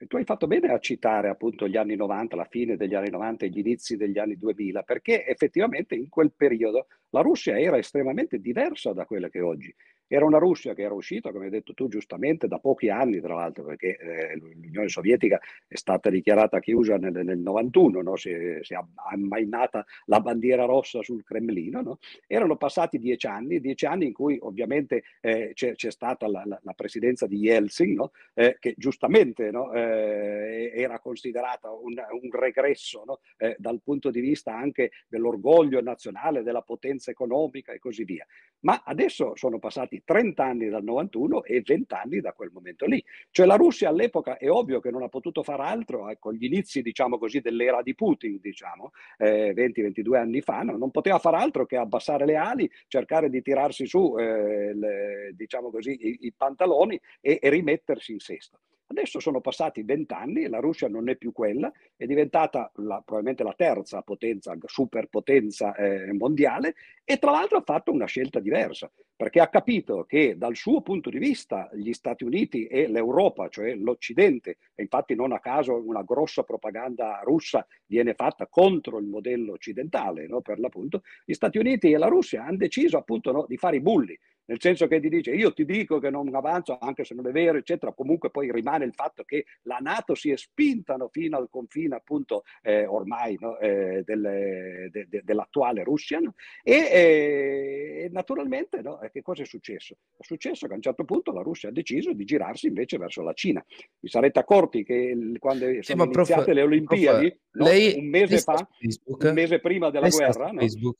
S2: Tu hai fatto bene a citare appunto gli anni 90, la fine degli anni 90 e gli inizi degli anni 2000, perché effettivamente in quel periodo la Russia era estremamente diversa da quella che è oggi. Era una Russia che era uscita, come hai detto tu giustamente, da pochi anni, tra l'altro, perché eh, l'Unione Sovietica è stata dichiarata chiusa nel, nel 91, no? si, si, è ammainata la bandiera rossa sul Cremlino. No? Erano passati dieci anni, dieci anni in cui ovviamente eh, c'è, c'è, stata la, la, la, presidenza di Yeltsin, no? eh, che giustamente eh, era considerata un, un regresso eh, dal punto di vista anche dell'orgoglio nazionale, della potenza economica e così via. Ma adesso sono passati 30 anni dal 91 e 20 anni da quel momento lì. Cioè la Russia all'epoca è ovvio che non ha potuto fare altro, ecco, gli inizi diciamo così dell'era di Putin, diciamo, eh, 20-22 anni fa, no? non poteva fare altro che abbassare le ali, cercare di tirarsi su, eh, le, diciamo così, i, i pantaloni e, e rimettersi in sesto. Adesso sono passati vent'anni la Russia non è più quella, è diventata la, probabilmente la terza potenza, superpotenza eh, mondiale e tra l'altro ha fatto una scelta diversa, perché ha capito che dal suo punto di vista gli Stati Uniti e l'Europa, cioè l'Occidente, e infatti non a caso una grossa propaganda russa viene fatta contro il modello occidentale, no, per l'appunto, gli Stati Uniti e la Russia hanno deciso appunto no, di fare i bulli, nel senso che ti dice io ti dico che non avanzo anche se non è vero eccetera comunque poi rimane il fatto che la Nato si è spinta no, fino al confine appunto eh, ormai no, eh, del, de, de, dell'attuale Russia no? e eh, naturalmente che cosa è successo? È successo che a un certo punto la Russia ha deciso di girarsi invece verso la Cina vi sarete accorti che quando
S5: Sì,
S2: sono
S5: ma prof,
S2: iniziate le Olimpiadi
S5: prof, lei,
S2: un mese fa
S5: Facebook?
S2: un mese prima della guerra?
S5: Facebook?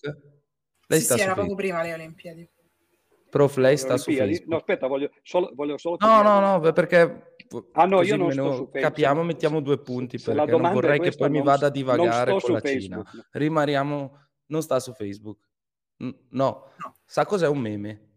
S5: Lei
S3: sì,
S5: sta
S3: sì, era poco prima le Olimpiadi.
S5: Prof, lei
S2: le
S5: sta su
S2: Olimpiadi no
S5: Facebook?
S2: aspetta voglio solo, voglio solo
S5: No, no, no, perché
S2: Ah no, io non sto
S5: meno
S2: su Facebook.
S5: capiamo, mettiamo due punti
S2: se
S5: perché non vorrei che poi mi vada a divagare
S2: sto
S5: con la Cina.
S2: Facebook.
S5: Rimaniamo, non sta su Facebook. No,
S3: No.
S5: sa cos'è un meme?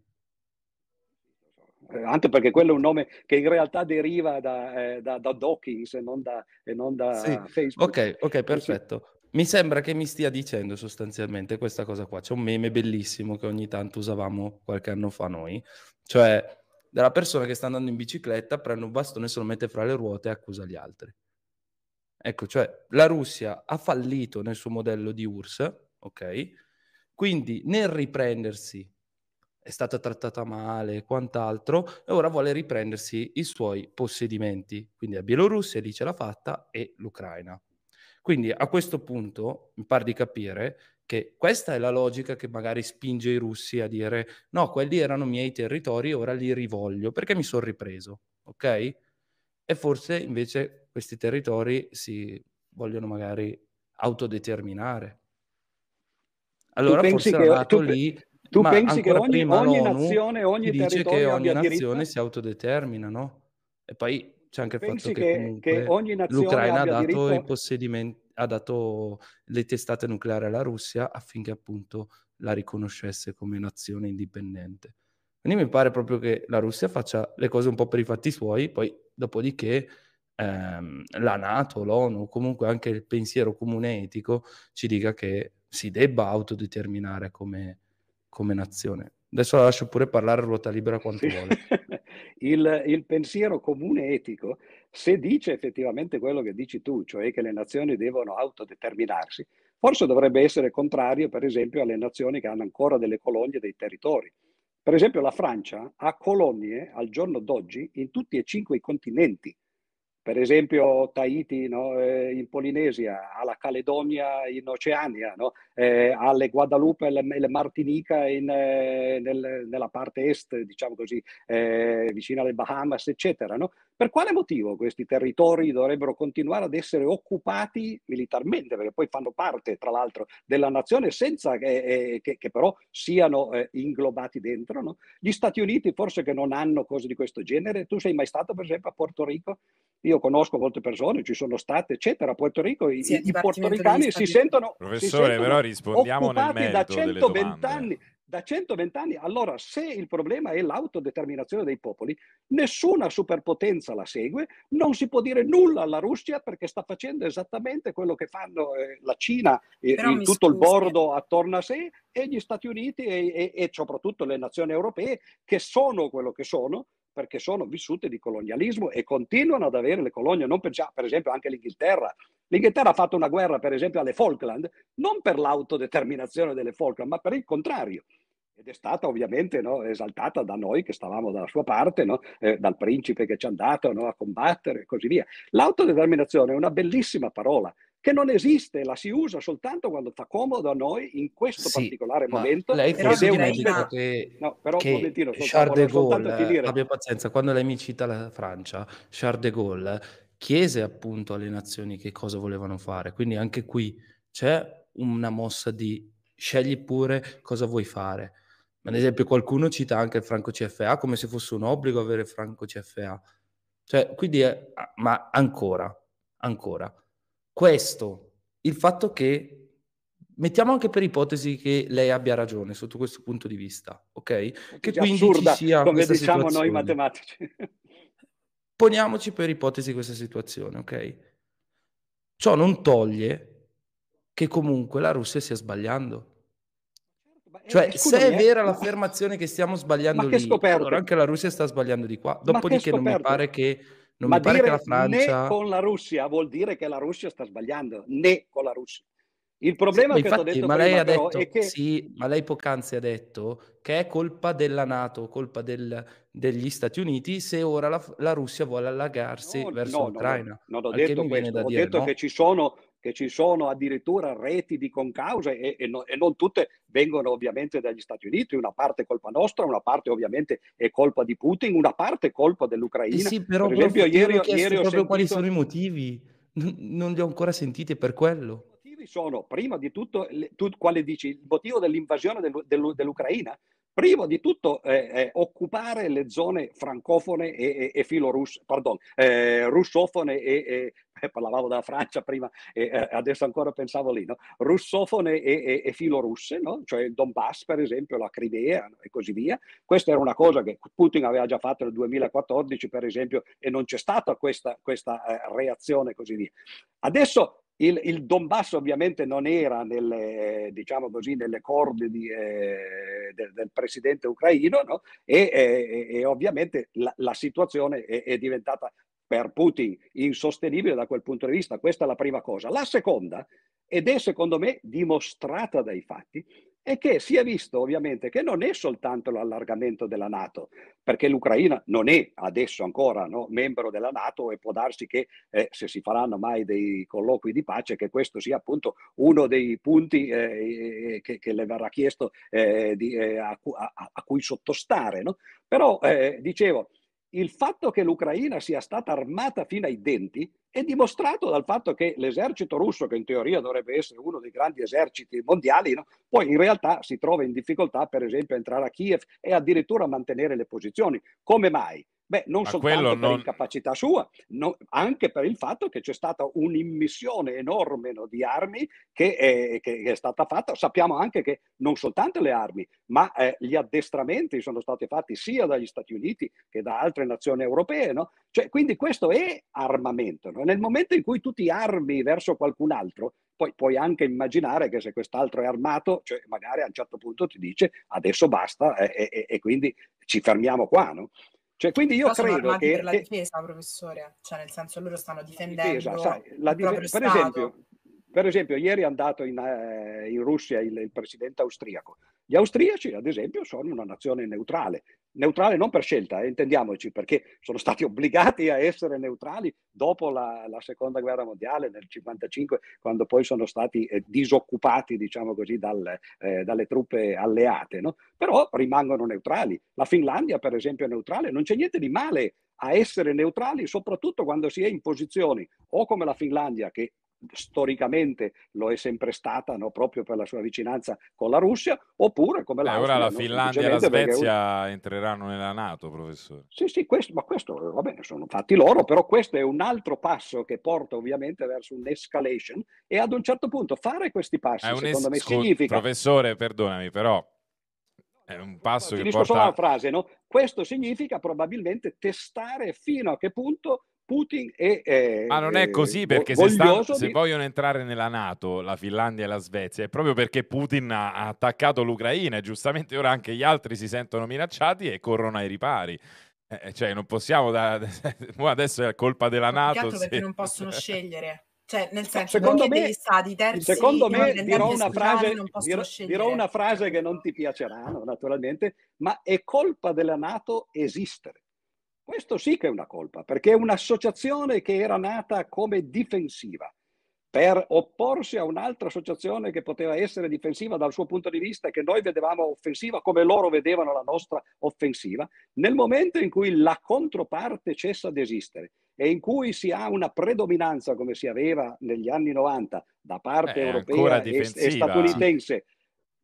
S2: Eh, Anche perché quello è un nome che in realtà deriva da, eh, da, da Dawkins e non da, e non da
S5: Sì,
S2: Facebook.
S5: ok, ok,
S2: sì.
S5: perfetto. Mi sembra che mi stia dicendo sostanzialmente questa cosa qua. C'è un meme bellissimo che ogni tanto usavamo qualche anno fa noi, cioè della persona che sta andando in bicicletta, prende un bastone, se lo mette fra le ruote e accusa gli altri. Ecco, cioè la Russia ha fallito nel suo modello di URSS, ok? Quindi nel riprendersi è stata trattata male e quant'altro, e ora vuole riprendersi i suoi possedimenti. Quindi la Bielorussia lì ce l'ha fatta e l'Ucraina. Quindi a questo punto mi pare di capire che questa è la logica che magari spinge i russi a dire no, quelli erano miei territori, ora li rivoglio perché mi sono ripreso, ok? E forse invece questi territori si vogliono magari autodeterminare. Allora
S2: pensi
S5: forse
S2: che-
S5: Nato
S2: tu
S5: lì,
S2: tu pensi che ogni- ogni nazione, ogni
S5: dice che
S2: territorio
S5: ogni nazione
S2: diritto?
S5: si autodetermina, no? E poi c'è anche il
S2: Pensi
S5: fatto
S2: che,
S5: che
S2: che ogni nazione
S5: l'Ucraina ha dato
S2: diritto...
S5: i possedimenti, ha dato le testate nucleari alla Russia affinché appunto la riconoscesse come nazione indipendente. Quindi mi pare proprio che la Russia faccia le cose un po' per i fatti suoi, poi dopodiché ehm, la Nato, l'ONU, comunque anche il pensiero comune etico ci dica che si debba autodeterminare come, come nazione. Adesso la lascio pure parlare a ruota libera quanto
S2: Sì.
S5: vuole. *laughs*
S2: il, il pensiero comune etico, se dice effettivamente quello che dici tu, cioè che le nazioni devono autodeterminarsi, forse dovrebbe essere contrario, per esempio, alle nazioni che hanno ancora delle colonie dei territori. Per esempio, la Francia ha colonie al giorno d'oggi in tutti e cinque i continenti. Per esempio Tahiti no, eh, in Polinesia, alla Caledonia in Oceania, no, eh, alle Guadalupe e le, le Martinica in, eh, nel- nella parte est, diciamo così, eh, vicino alle Bahamas, eccetera. no? Per quale motivo questi territori dovrebbero continuare ad essere occupati militarmente? Perché poi fanno parte, tra l'altro, della nazione senza che, eh, che- che però siano eh, inglobati dentro. no? Gli Stati Uniti forse che non hanno cose di questo genere. Tu sei mai stato, per esempio, a Porto Rico? Io conosco molte persone, ci sono state, eccetera. A Puerto Rico i,
S3: Sì,
S2: i
S3: degli
S2: portoricani si sentono, si
S4: Professore,
S2: sentono
S4: però rispondiamo nel
S2: occupati da
S4: merito delle
S2: 120
S4: domande.
S2: anni. Da 120 anni, allora se il problema è l'autodeterminazione dei popoli, nessuna superpotenza la segue, non si può dire nulla alla Russia perché sta facendo esattamente quello che fanno eh, la Cina eh, in tutto il
S3: scusi.
S2: bordo attorno a sé e gli Stati Uniti e, e- e soprattutto le nazioni europee che sono quello che sono perché sono vissute di colonialismo e continuano ad avere le colonie, non per, per esempio anche l'Inghilterra. L'Inghilterra ha fatto una guerra, per esempio, alle Falkland, non per l'autodeterminazione delle Falkland, ma per il contrario. Ed è stata ovviamente no, esaltata da noi che stavamo dalla sua parte, no, eh, dal principe che ci è andato no, a combattere e così via. L'autodeterminazione è una bellissima parola che non esiste, la si usa soltanto quando fa comodo a noi in questo
S5: Sì,
S2: particolare momento.
S5: lei forse dimentica che,
S2: No, però
S5: che Charles de Gaulle, abbia pazienza, quando lei mi cita la Francia, Charles de Gaulle chiese appunto alle nazioni che cosa volevano fare, quindi anche qui c'è una mossa di scegli pure cosa vuoi fare. Ad esempio qualcuno cita anche il franco CFA come se fosse un obbligo avere il franco CFA. Cioè, quindi, è- ma ancora, ancora, questo, il fatto che, mettiamo anche per ipotesi che lei abbia ragione sotto questo punto di vista, ok? Che quindi
S2: assurda,
S5: ci sia
S2: come diciamo noi
S5: situazione.
S2: matematici.
S5: Poniamoci per ipotesi questa situazione, ok? Ciò non toglie che comunque la Russia stia sbagliando.
S2: Ma, eh,
S5: Cioè, se
S2: scusami,
S5: è
S2: eh,
S5: vera
S2: ma-
S5: l'affermazione che stiamo sbagliando lì, allora anche la Russia sta sbagliando di qua. Dopodiché non mi pare che, non
S2: Ma
S5: mi pare che la Francia...
S2: né con la Russia vuol dire che la Russia sta sbagliando, né con la Russia. Il problema
S5: Ma
S2: che ti ho
S5: infatti,
S2: detto
S5: ma lei ha detto,
S2: è che
S5: sì, ma lei poc'anzi ha detto che è colpa della Nato, colpa del- degli Stati Uniti se ora la, la Russia vuole allagarsi
S2: No,
S5: verso
S2: no, no,
S5: l'Ucraina.
S2: non ho
S5: Al che
S2: detto questo, ho
S5: dire
S2: detto
S5: no.
S2: che ci sono, che ci sono addirittura reti di concause e, e no- e non tutte vengono ovviamente dagli Stati Uniti, una parte è colpa nostra, una parte ovviamente è colpa di Putin, una parte è colpa
S5: Eh
S2: dell'Ucraina.
S5: sì, però
S2: per esempio
S5: io
S2: ieri,
S5: ho chiesto
S2: ieri ho
S5: proprio quali
S2: sentito...
S5: sono i motivi. Non, li ho ancora sentiti per quello.
S2: I motivi sono, prima di tutto, tu quale dici? Il motivo dell'invasione dell'U- dell'U- dell'Ucraina? Primo di tutto eh, eh, occupare le zone francofone e, e, e filorusse, pardon, eh, russofone e, e parlavamo della Francia prima e eh, adesso ancora pensavo lì, no? russofone e, e filorusse, no? cioè il Donbass per esempio, la Crimea e così via. Questa era una cosa che Putin aveva già fatto nel 2014 per esempio e non c'è stata questa, questa eh, reazione e così via. Adesso il, il, Donbass ovviamente non era nelle, diciamo così, nelle corde di, eh, del, del, presidente ucraino no? e, e, e, ovviamente la, la situazione è, è, diventata per Putin insostenibile da quel punto di vista. Questa è la prima cosa. La seconda, ed è secondo me dimostrata dai fatti, è che si è visto ovviamente che non è soltanto l'allargamento della Nato, perché l'Ucraina non è adesso ancora no, membro della Nato e può darsi che eh, se si faranno mai dei colloqui di pace, che questo sia appunto uno dei punti eh, che, che, le verrà chiesto eh, di, eh, a, a, a, cui sottostare. No? Però eh, dicevo, il fatto che l'Ucraina sia stata armata fino ai denti è dimostrato dal fatto che l'esercito russo, che in teoria dovrebbe essere uno dei grandi eserciti mondiali, no? poi in realtà si trova in difficoltà, per esempio, a entrare a Kiev e addirittura a mantenere le posizioni. Come mai? Beh, non Ma soltanto per non... incapacità sua, no, anche per il fatto che c'è stata un'immissione enorme no, di armi che è, che è, stata fatta. Sappiamo anche che non soltanto le armi, ma eh, gli addestramenti sono stati fatti sia dagli Stati Uniti che da altre nazioni europee. No? Cioè, quindi questo è armamento. Nel momento in cui tu ti armi verso qualcun altro, poi puoi anche immaginare che se quest'altro è armato, cioè magari a un certo punto ti dice adesso basta eh, e, e quindi ci fermiamo qua. No? Cioè, quindi io
S3: Però
S2: credo che...
S3: per la difesa, professore, cioè nel senso loro stanno difendendo difesa,
S2: sai, la difesa, per, esempio, per esempio, ieri è andato in, eh, in Russia il, il, presidente austriaco. Gli austriaci, ad esempio, sono una nazione neutrale. Neutrale non per scelta, eh, intendiamoci, perché sono stati *laughs* obbligati a essere neutrali dopo la, la seconda guerra mondiale nel 1955, quando poi sono stati eh, disoccupati, diciamo così, dal, eh, dalle truppe alleate. No? Però rimangono neutrali. La Finlandia, per esempio, è neutrale. Non c'è niente di male a essere neutrali, soprattutto quando si è in posizioni o come la Finlandia, che storicamente lo è sempre stata no? proprio per la sua vicinanza con la Russia, oppure come
S4: la Ora la Finlandia e la Svezia un... entreranno nella Nato, professore.
S2: Sì, sì, questo, ma questo va bene, sono fatti loro, però questo è un altro passo che porta ovviamente verso un'escalation e ad un certo punto fare questi passi, secondo es- me, significa...
S4: Professore, perdonami, però è un passo
S2: no,
S4: che porta...
S2: solo una frase, no? Questo significa probabilmente testare fino a che punto Putin è... Eh,
S4: Ma non è così perché se, sta, se, vogliono entrare nella Nato, la Finlandia e la Svezia, è proprio perché Putin ha, ha attaccato l'Ucraina e giustamente ora anche gli altri si sentono minacciati e corrono ai ripari. Eh, eh cioè, non possiamo da... *laughs* adesso è colpa della Nato.
S3: Se... perché non possono *laughs* scegliere. Cioè, nel senso, secondo me, degli stati terzi,
S2: secondo me dirò una, frase, dirò, dirò una frase che non ti piacerà, naturalmente, ma è colpa della Nato esistere. Questo sì che è una colpa, perché è un'associazione che era nata come difensiva per opporsi a un'altra associazione che poteva essere difensiva dal suo punto di vista e che noi vedevamo offensiva come loro vedevano la nostra offensiva, nel momento in cui la controparte cessa di esistere e in cui si ha una predominanza come si aveva negli anni 90 da parte eh, europea e, e statunitense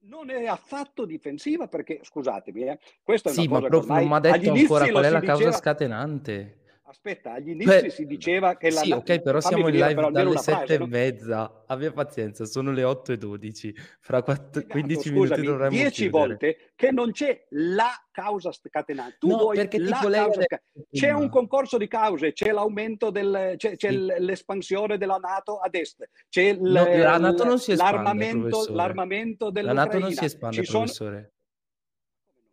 S2: non è affatto difensiva perché, scusatemi, eh, questa è una
S5: sì,
S2: cosa
S5: ma prof, non mi ha detto ancora qual è la causa diceva... scatenante.
S2: Aspetta, agli inizi Beh, si diceva che la...
S5: Sì, ok, però siamo in live dalle sette e mezza. Abbia pazienza, sono le 8 e 12. Fra 4, 15 esatto, scusami, minuti dovremmo 10
S2: volte che non c'è la causa scatenante. Tu no, vuoi perché la causa scatenante. C'è un concorso di cause, c'è l'aumento del... c'è, c'è sì. l'espansione della Nato ad est, c'è
S5: no, la NATO non si espande,
S2: l'armamento, l'armamento dell'Ucraina.
S5: La NATO non si espande, Ci professore.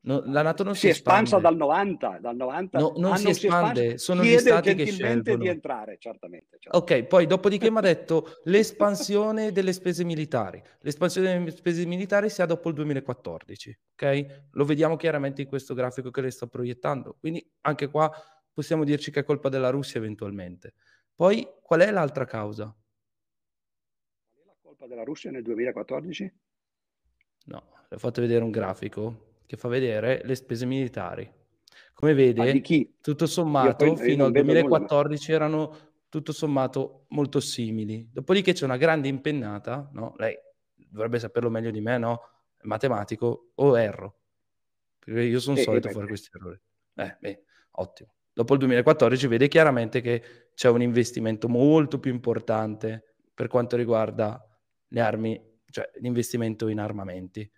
S5: No, la Nato non
S2: si,
S5: si
S2: è espansa dal 90, dal 90
S5: no, non si espande, sono gli stati che scelgono.
S2: di entrare, certamente,
S5: certamente. Ok, poi dopodiché mi ha detto l'espansione delle spese militari. L'espansione delle spese militari si ha dopo il 2014, ok? Lo vediamo chiaramente in questo grafico che le sto proiettando. Quindi anche qua possiamo dirci che è colpa della Russia eventualmente. Poi qual è l'altra causa?
S2: Qual è la colpa della Russia nel 2014?
S5: No, le ho fatto vedere un grafico che fa vedere le spese militari. Come vede, tutto sommato, fino al 2014 nulla. erano tutto sommato molto simili. Dopodiché c'è una grande impennata, no? Lei dovrebbe saperlo meglio di me, no? Matematico, o erro? perché io sono
S2: Eh,
S5: solito
S2: eh,
S5: fare questi errori. Eh, beh, ottimo. Dopo il 2014 vede chiaramente che c'è un investimento molto più importante per quanto riguarda le armi, cioè l'investimento in armamenti.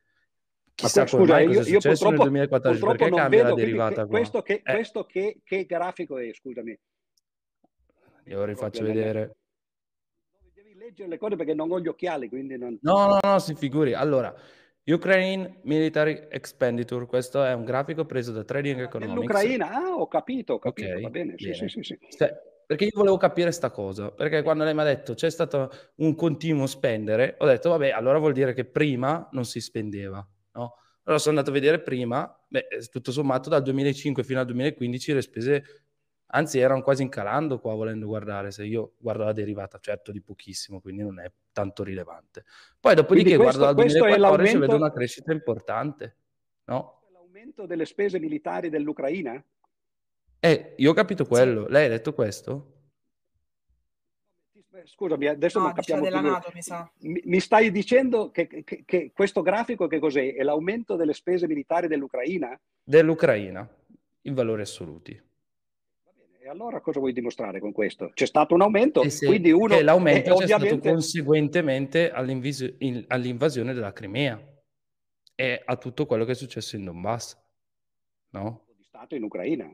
S5: Chissà come
S2: scusa,
S5: mai
S2: io, io
S5: nel
S2: purtroppo,
S5: 2014,
S2: purtroppo
S5: perché
S2: non vedo,
S5: derivata
S2: questo, che,
S5: Eh,
S2: questo che, che grafico è, scusami?
S5: io rifaccio vedere.
S2: Devi leggere le cose perché non ho gli occhiali, quindi non...
S5: No, no, no, si figuri. Allora, Ukraine Military Expenditure, questo è un grafico preso da Trading Economics.
S2: Nell'Ucraina, ah, ho capito, ho capito,
S5: Ok,
S2: va bene, sì,
S5: bene.
S2: sì, sì, sì.
S5: Cioè, perché io volevo capire sta cosa, perché quando lei mi ha detto c'è stato un continuo spendere, ho detto vabbè, allora vuol dire che prima non si spendeva, no? Allora sono andato a vedere prima, beh, eh, tutto sommato dal 2005 fino al 2015 le spese, anzi erano quasi incalando qua volendo guardare, se io guardo la derivata, certo di pochissimo, quindi non è tanto rilevante. Poi dopodiché
S2: Quindi
S5: guardo dal
S2: questo- questo è
S5: 2014 e vedo una crescita importante, no?
S2: L'aumento delle spese militari dell'Ucraina?
S5: Eh, io ho capito quello, lei ha detto questo?
S2: Scusami, adesso
S3: No,
S2: non capiamo
S3: della
S2: più.
S3: Nato, mi sa.
S2: Mi, mi stai dicendo che, che- che questo grafico che cos'è? È l'aumento delle spese militari dell'Ucraina?
S5: Dell'Ucraina, in valori assoluti.
S2: E allora cosa vuoi dimostrare con questo? C'è stato un aumento,
S5: E se-
S2: quindi uno...
S5: che l'aumento
S2: eh,
S5: c'è stato
S2: ovviamente-
S5: conseguentemente all'invis- in- all'invasione della Crimea e a tutto quello che è successo in Donbass. No?
S2: di Stato in Ucraina.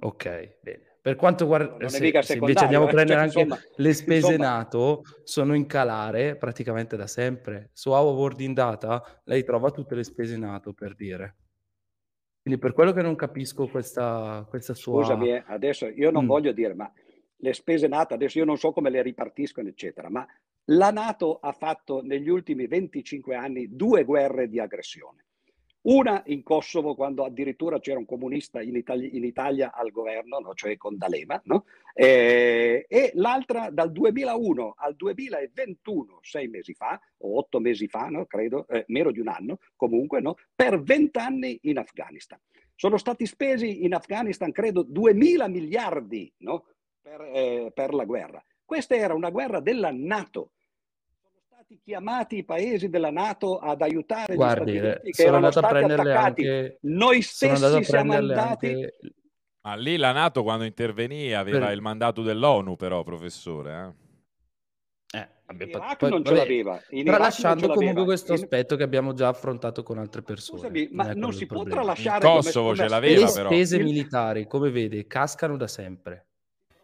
S5: Ok, bene. Per quanto
S2: è
S5: se, se invece andiamo a
S2: eh,
S5: prendere anche
S2: insomma,
S5: le spese
S2: insomma.
S5: NATO, sono in calare praticamente da sempre. Su World in Data lei trova tutte le spese NATO, per dire. Quindi per quello che non capisco questa, questa sua...
S2: Scusami, eh, adesso io non
S5: Mm.
S2: voglio dire, ma le spese NATO, adesso io non so come le ripartiscono, eccetera, ma la NATO ha fatto negli ultimi 25 anni due guerre di aggressione. Una in Kosovo, quando addirittura c'era un comunista in, Itali- in Italia al governo, no? cioè con D'Alema, no? Eh, e l'altra dal 2001 al 2021, sei mesi fa, o otto mesi fa, no? credo, eh, meno di un anno, comunque, per vent'anni in Afghanistan. Sono stati spesi in Afghanistan, credo, 2.000 miliardi per, eh, per la guerra. Questa era una guerra della Nato. Stati chiamati i paesi della Nato ad aiutare
S5: Guardi,
S2: gli Stati
S5: eh,
S2: Uniti che
S5: sono
S2: erano
S5: andato a
S2: stati
S5: prenderle
S2: attaccati.
S5: anche...
S2: Noi stessi siamo andati...
S5: anche...
S4: Ma lì la Nato quando intervenì aveva
S5: Per-
S4: il mandato dell'ONU però, professore. eh.
S5: Eh, vabbè,
S2: In Iraq
S5: poi-
S2: non ce
S5: vabbè,
S2: l'aveva. In non
S5: Tralasciando
S2: ce
S5: comunque questo
S2: In-
S5: aspetto che abbiamo già affrontato con altre persone.
S2: Scusami, ma non
S5: quello
S2: si può
S5: problema.
S2: tralasciare
S4: In Kosovo
S2: come
S4: ce l'aveva,
S5: Le
S4: però.
S5: spese
S2: Il-
S5: militari, come vede, cascano da sempre.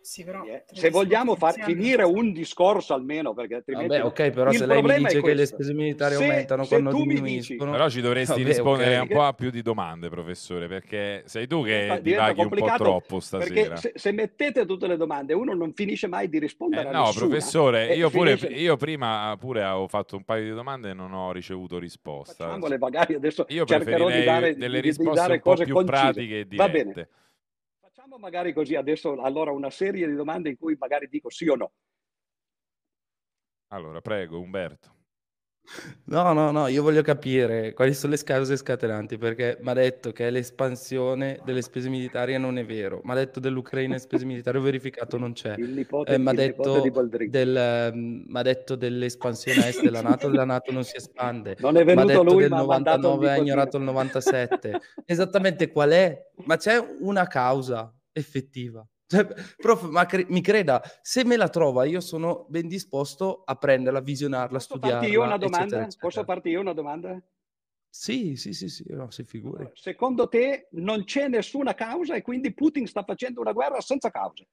S3: Sì, però,
S2: Eh, Se vogliamo far finire un discorso almeno, perché altrimenti...
S5: Vabbè, ok, però
S2: Il
S5: se lei mi
S2: problema è
S5: dice che le spese militari
S2: Se-
S5: aumentano
S2: se
S5: quando diminuiscono...
S4: Però ci dovresti
S5: Vabbè,
S4: rispondere
S5: ok.
S4: un po' a più di domande, professore, perché sei tu che
S2: diventa
S4: divaghi un po' troppo
S2: Perché
S4: stasera.
S2: se, se mettete tutte le domande, uno non finisce mai di rispondere
S4: Eh
S2: a
S4: no,
S2: nessuna.
S4: professore,
S2: E
S4: io, pure, io prima pure avevo fatto un paio di domande e non ho ricevuto risposta.
S2: Facciamole magari adesso
S4: Io
S2: cercherò
S4: preferirei
S2: di dare,
S4: delle
S2: di- di
S4: risposte
S2: dare
S4: un po'
S2: cose
S4: più
S2: concise.
S4: pratiche e
S2: Va bene. Facciamo magari così adesso allora una serie di domande in cui magari dico sì o no.
S4: Allora, prego, Umberto.
S5: No, no, no, io voglio capire quali sono le cause scatenanti, perché mi ha detto che è l'espansione delle spese militari e non è vero. Mi ha detto dell'Ucraina e spese militari, ho verificato, non c'è. Eh, mi ha detto, del, ehm, m'ha detto dell'espansione a est della Nato, la Nato non si espande.
S2: Non è venuto
S5: detto
S2: lui,
S5: del
S2: ma ha mandato il
S5: 99, ha ignorato il 97. Esattamente qual è? Ma c'è una causa effettiva. *laughs* Cioè, prof, ma cre- mi creda, se me la trova, io sono ben disposto a prenderla, visionarla,
S2: Posso
S5: studiarla.
S2: farti io una
S5: eccetera,
S2: domanda?
S5: eccetera.
S2: Posso farti io una domanda?
S5: Sì, sì, sì, sì, no, si figuri.
S2: Secondo te non c'è nessuna causa e quindi Putin sta facendo una guerra senza cause?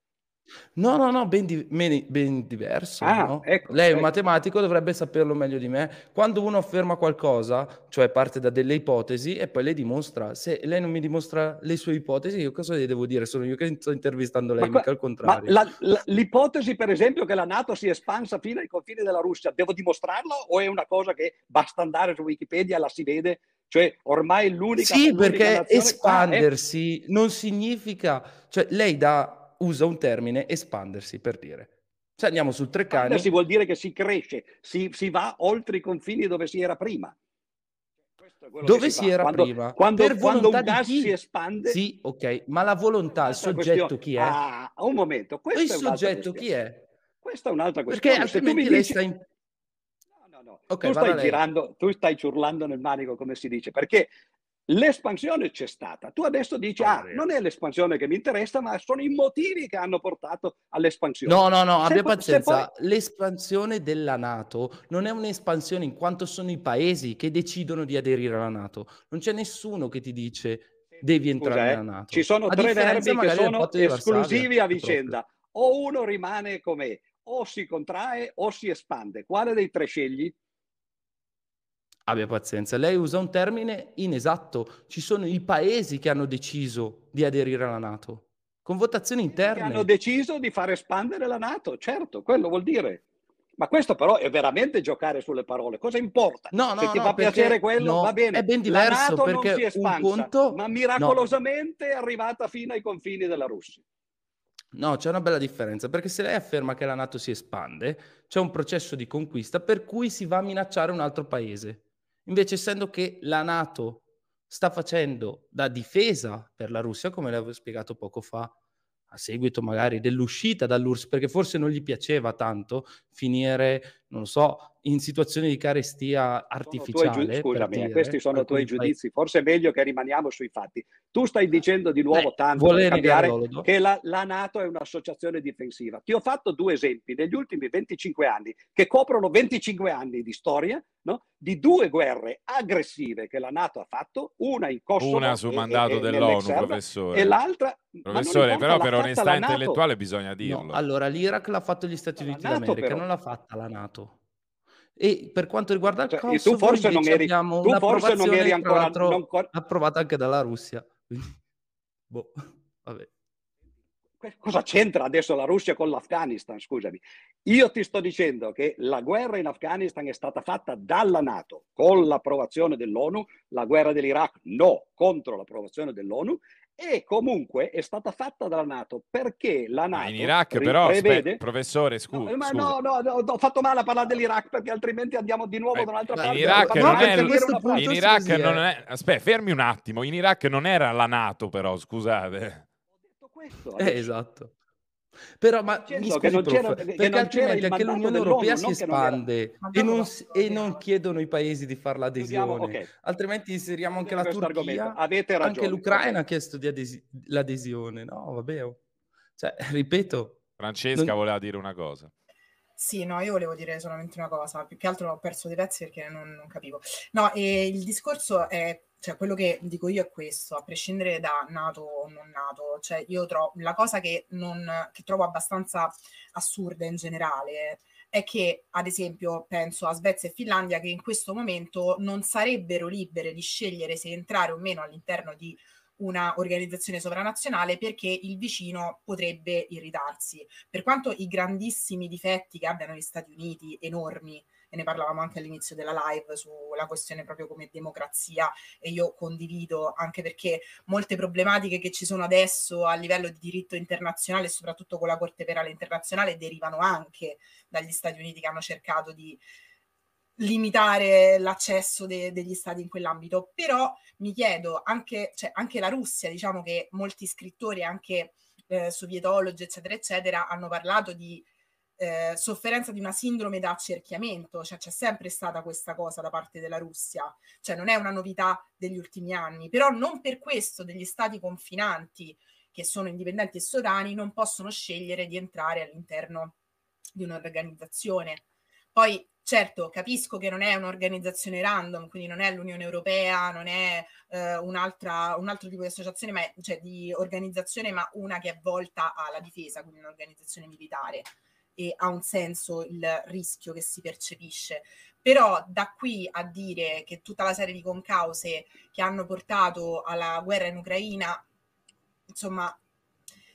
S5: No, no, no, ben, di- ben- ben diverso.
S2: Ah,
S5: no?
S2: ecco,
S5: Lei è un
S2: ecco.
S5: matematico, dovrebbe saperlo meglio di me. Quando uno afferma qualcosa, cioè parte da delle ipotesi e poi le dimostra. Se lei non mi dimostra le sue ipotesi, io cosa le devo dire? Sono io che sto intervistando lei,
S2: Ma
S5: mica al contrario.
S2: la- la- l'ipotesi, per esempio, che la Nato si è espansa fino ai confini della Russia, devo dimostrarla o è una cosa che basta andare su Wikipedia, la si vede? Cioè, ormai l'unica
S5: Sì,
S2: l'unica
S5: perché espandersi non significa, cioè lei dà, usa un termine espandersi per dire. Se andiamo sul Treccani,
S2: espandersi vuol dire che si cresce, si, si va oltre i confini dove si era prima. Questo
S5: dove si
S2: fa.
S5: era
S2: Quando-
S5: prima?
S2: Quando,
S5: per
S2: quando un
S5: volontà
S2: gas si espande...
S5: Sì, ok, ma la volontà, il soggetto
S2: questione.
S5: chi è?
S2: Ah, un momento, questa
S5: il soggetto chi è?
S2: Questa è un'altra
S5: Perché
S2: questione. Mi
S5: altrimenti lei
S2: dici-
S5: sta in...
S2: No, no, no.
S5: Ok,
S2: tu stai girando, tu stai ciurlando nel manico, come si dice, perché l'espansione c'è stata. Tu adesso dici, ah, non è l'espansione che mi interessa, ma sono i motivi che hanno portato all'espansione.
S5: No, no, no, se abbia pazienza. Poi... L'espansione della Nato non è un'espansione in quanto sono i paesi che decidono di aderire alla Nato. Non c'è nessuno che ti dice devi entrare Scusa, eh, nella Nato.
S2: Ci sono a tre verbi che sono esclusivi a vicenda. O uno rimane com'è, o si contrae o si espande. Quale dei tre scegli?
S5: Abbia pazienza, lei usa un termine inesatto. Ci sono i paesi che hanno deciso di aderire alla Nato, con votazioni interne.
S2: Che hanno deciso di far espandere la Nato, certo, quello vuol dire. Ma questo però è veramente giocare sulle parole. Cosa importa?
S5: No, no,
S2: Se ti
S5: no,
S2: fa piacere quello,
S5: no,
S2: va bene.
S5: È ben diverso
S2: la
S5: Nato perché
S2: non si espansa,
S5: conto...
S2: ma miracolosamente no. è arrivata fino ai confini della Russia.
S5: No, c'è una bella differenza, perché se lei afferma che la Nato si espande, c'è un processo di conquista per cui si va a minacciare un altro paese. Invece, essendo che la Nato sta facendo da difesa per la Russia, come le avevo spiegato poco fa, a seguito magari dell'uscita dall'URSS, perché forse non gli piaceva tanto finire, non so, in situazioni di carestia artificiale.
S2: Giu- scusami, dire, questi sono i tuoi giudizi, forse è meglio che rimaniamo sui fatti. Tu stai dicendo di nuovo Beh, tanto cambiare che la, la, Nato è un'associazione difensiva. Ti ho fatto due esempi negli ultimi 25 anni, che coprono 25 anni di storia, no? di due guerre aggressive che la Nato ha fatto, una in Kosovo
S4: una su mandato e, dell'ONU, professore.
S2: E l'altra
S4: Professore, però per onestà intellettuale bisogna dirlo.
S5: No, allora, l'Iraq l'ha fatto gli Stati Uniti d'America, però. non l'ha fatta la Nato. E per quanto riguarda il cioè, Kosovo,
S2: tu forse non eri,
S5: abbiamo
S2: tu forse non eri ancora non...
S5: approvata anche dalla Russia. *laughs* boh, vabbè.
S2: Cosa c'entra adesso la Russia con l'Afghanistan? Scusami. Io ti sto dicendo che la guerra in Afghanistan è stata fatta dalla Nato con l'approvazione dell'ONU, la guerra dell'Iraq no, contro l'approvazione dell'ONU e comunque è stata fatta dalla Nato perché la Nato
S4: ma in Iraq però prevede... professore scusa,
S2: no, ma no, no, no, ho fatto male a parlare dell'Iraq perché altrimenti andiamo di nuovo eh, da un'altra parte.
S4: In Iraq non è, in Iraq non è aspetta fermi un attimo in Iraq non era la Nato però scusate.
S2: Ho detto questo
S5: eh, esatto però, ma mi scusi, che non prof, che perché non altrimenti anche l'Unione Europea si espande e, non, e non, chiedono i paesi di fare l'adesione. Okay. Altrimenti inseriamo anche la Turchia.
S2: Avete ragione.
S5: Anche l'Ucraina ha chiesto adesi- l'adesione. No, vabbè. Oh. Cioè, *laughs* ripeto.
S4: Francesca non... voleva dire una cosa.
S3: Sì, no, io volevo dire solamente una cosa, più che altro ho perso dei pezzi perché non, non capivo. No, e il discorso è cioè quello che dico io è questo, a prescindere da nato o non nato, cioè io trovo la cosa che, non, che trovo abbastanza assurda in generale è che, ad esempio, penso a Svezia e Finlandia che in questo momento non sarebbero libere di scegliere se entrare o meno all'interno di una organizzazione sovranazionale perché il vicino potrebbe irritarsi. Per quanto i grandissimi difetti che abbiano gli Stati Uniti, enormi, e ne parlavamo anche all'inizio della live sulla questione proprio come democrazia e io condivido anche perché molte problematiche che ci sono adesso a livello di diritto internazionale e soprattutto con la Corte Penale Internazionale derivano anche dagli Stati Uniti che hanno cercato di limitare l'accesso de- degli stati in quell'ambito, però mi chiedo anche, cioè, anche la Russia, diciamo che molti scrittori, anche eh, sovietologi, eccetera, eccetera, hanno parlato di eh, sofferenza di una sindrome da accerchiamento, cioè c'è sempre stata questa cosa da parte della Russia, cioè non è una novità degli ultimi anni, però non per questo degli stati confinanti che sono indipendenti e sovrani non possono scegliere di entrare all'interno di un'organizzazione. Poi certo capisco che non è un'organizzazione random, quindi non è l'Unione Europea, non è eh, un altro tipo di associazione, ma è, cioè di organizzazione, ma una che è volta alla difesa, quindi un'organizzazione militare e ha un senso il rischio che si percepisce. Però da qui a dire che tutta la serie di concause che hanno portato alla guerra in Ucraina, insomma,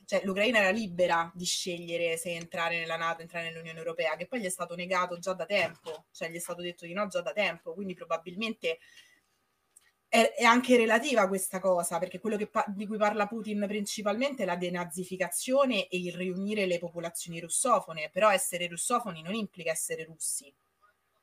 S3: cioè l'Ucraina era libera di scegliere se entrare nella Nato, entrare nell'Unione Europea, che poi gli è stato negato già da tempo, cioè gli è stato detto di no già da tempo, quindi probabilmente è, è anche relativa questa cosa, perché quello pa- di cui parla Putin principalmente è la denazificazione e il riunire le popolazioni russofone, però essere russofoni non implica essere russi.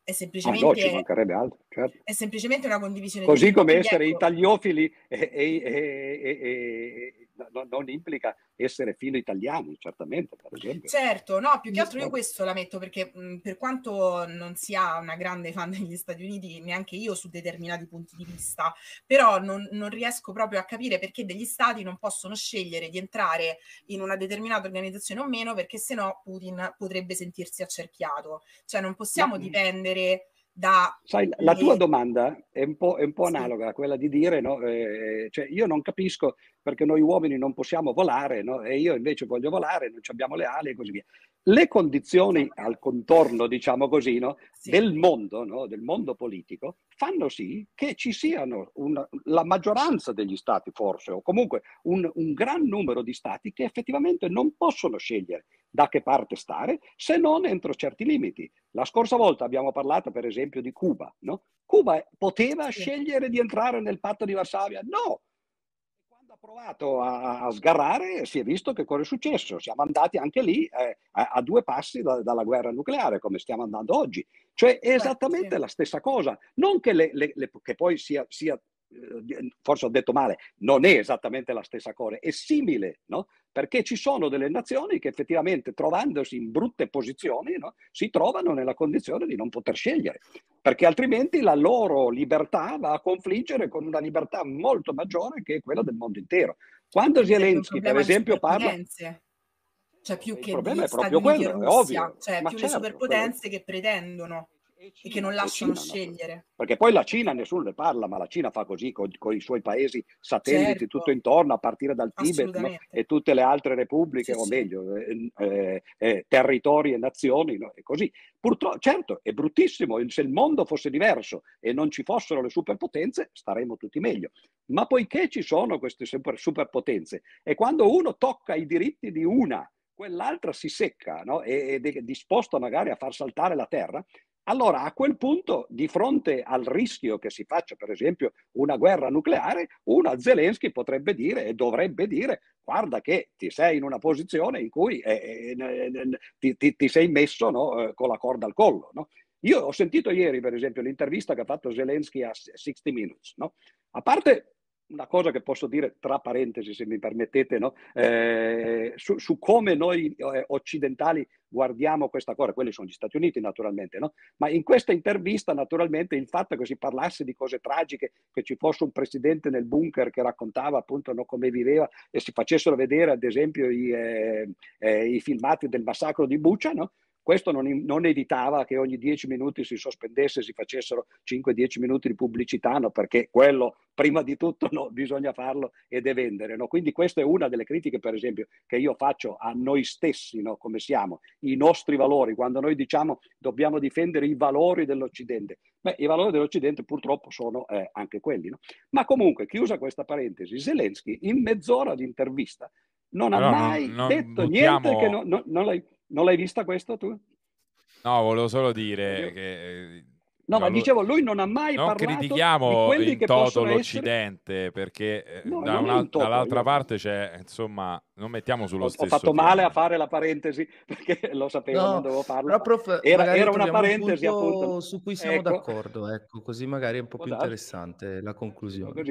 S3: È semplicemente,
S2: no, altro, certo.
S3: è semplicemente una condivisione
S2: così come essere ecco. italiofili e, e, e, no, non implica essere filo italiani, certamente, per esempio.
S3: Certo, no, più che altro io questo la metto perché mh, per quanto non sia una grande fan degli Stati Uniti, neanche io su determinati punti di vista, però non, non riesco proprio a capire perché degli stati non possono scegliere di entrare in una determinata organizzazione o meno, perché sennò Putin potrebbe sentirsi accerchiato. Cioè non possiamo no. dipendere da...
S2: Sai, la tua domanda è un po', è un po analoga a quella di dire, no? eh, cioè io non capisco perché noi uomini non possiamo volare no? e io invece voglio volare, non abbiamo le ali e così via. Le condizioni al contorno, diciamo così, no? sì. del mondo, no? del mondo politico, fanno sì che ci siano una, la maggioranza degli stati, forse, o comunque un, un, gran numero di stati che effettivamente non possono scegliere da che parte stare se non entro certi limiti. La scorsa volta abbiamo parlato, per esempio, di Cuba. No? Cuba poteva sì. scegliere di entrare nel patto di Varsavia? No, ha provato a, a, sgarrare si è visto che cosa è successo. Siamo andati anche lì eh, a, a, due passi da, dalla guerra nucleare, come stiamo andando oggi. Cioè è esattamente la stessa cosa. Non che, le, le, le, che poi sia, sia forse ho detto male, non è esattamente la stessa cosa, è simile, no? perché ci sono delle nazioni che effettivamente trovandosi in brutte posizioni no? si trovano nella condizione di non poter scegliere, perché altrimenti la loro libertà va a confliggere con una libertà molto maggiore che è quella del mondo intero. Quando Zelensky, per esempio, parla...
S3: Cioè più il che il problema è proprio quello, Russia, è ovvio. Cioè più certo, le superpotenze però... che pretendono e che non lasciano Cina, scegliere. No?
S2: Perché poi la Cina nessuno ne parla, ma la Cina fa così con, con i suoi paesi satelliti certo. tutto intorno, a partire dal Tibet no? e tutte le altre repubbliche, sì, o meglio, eh, eh, eh, territori e nazioni, no? e così. Purtroppo, certo, è bruttissimo, se il mondo fosse diverso e non ci fossero le superpotenze, staremmo tutti meglio. Ma poiché ci sono queste super, superpotenze, e quando uno tocca i diritti di una, quell'altra si secca no? ed è disposto magari a far saltare la terra, allora a quel punto, di fronte al rischio che si faccia, per esempio, una guerra nucleare, una Zelensky potrebbe dire e dovrebbe dire guarda che ti sei in una posizione in cui eh, eh, ti, ti, ti, sei messo no, eh, con la corda al collo. No? Io ho sentito ieri, per esempio, l'intervista che ha fatto Zelensky a 60 Minutes. No? A parte una cosa che posso dire tra parentesi, se mi permettete, no? eh, su, su, come noi eh, occidentali guardiamo questa cosa, quelli sono gli Stati Uniti naturalmente, no? ma in questa intervista naturalmente il fatto che si parlasse di cose tragiche, che ci fosse un presidente nel bunker che raccontava appunto no, come viveva e si facessero vedere ad esempio i, eh, eh i filmati del massacro di Bucha, no? Questo non, non, evitava che ogni 10 minuti si sospendesse, si facessero 5-10 minuti di pubblicità, no? perché quello prima di tutto no, bisogna farlo ed è vendere. No? Quindi questa è una delle critiche, per esempio, che io faccio a noi stessi, no? come siamo, i nostri valori, quando noi diciamo dobbiamo difendere i valori dell'Occidente. Beh, i valori dell'Occidente purtroppo sono eh, anche quelli. Ma comunque, chiusa questa parentesi, Zelensky in mezz'ora di intervista non ha mai non, non detto buttiamo... niente che non, non l'hai non l'hai vista questo tu?
S4: No, volevo solo dire che...
S2: Eh, no, ma dicevo, lui non ha mai
S4: non
S2: parlato
S4: critichiamo in toto l'Occidente, essere... perché eh, no, da una, dall'altra io... parte c'è, insomma, non mettiamo sullo
S2: ho,
S4: stesso
S2: Ho fatto
S4: piano.
S2: male a fare la parentesi, *laughs* perché lo sapevo, no, non dovevo farlo.
S5: Prof, era, era una parentesi, un appunto. Su cui siamo ecco. d'accordo, ecco, così magari è un po' più interessante la conclusione.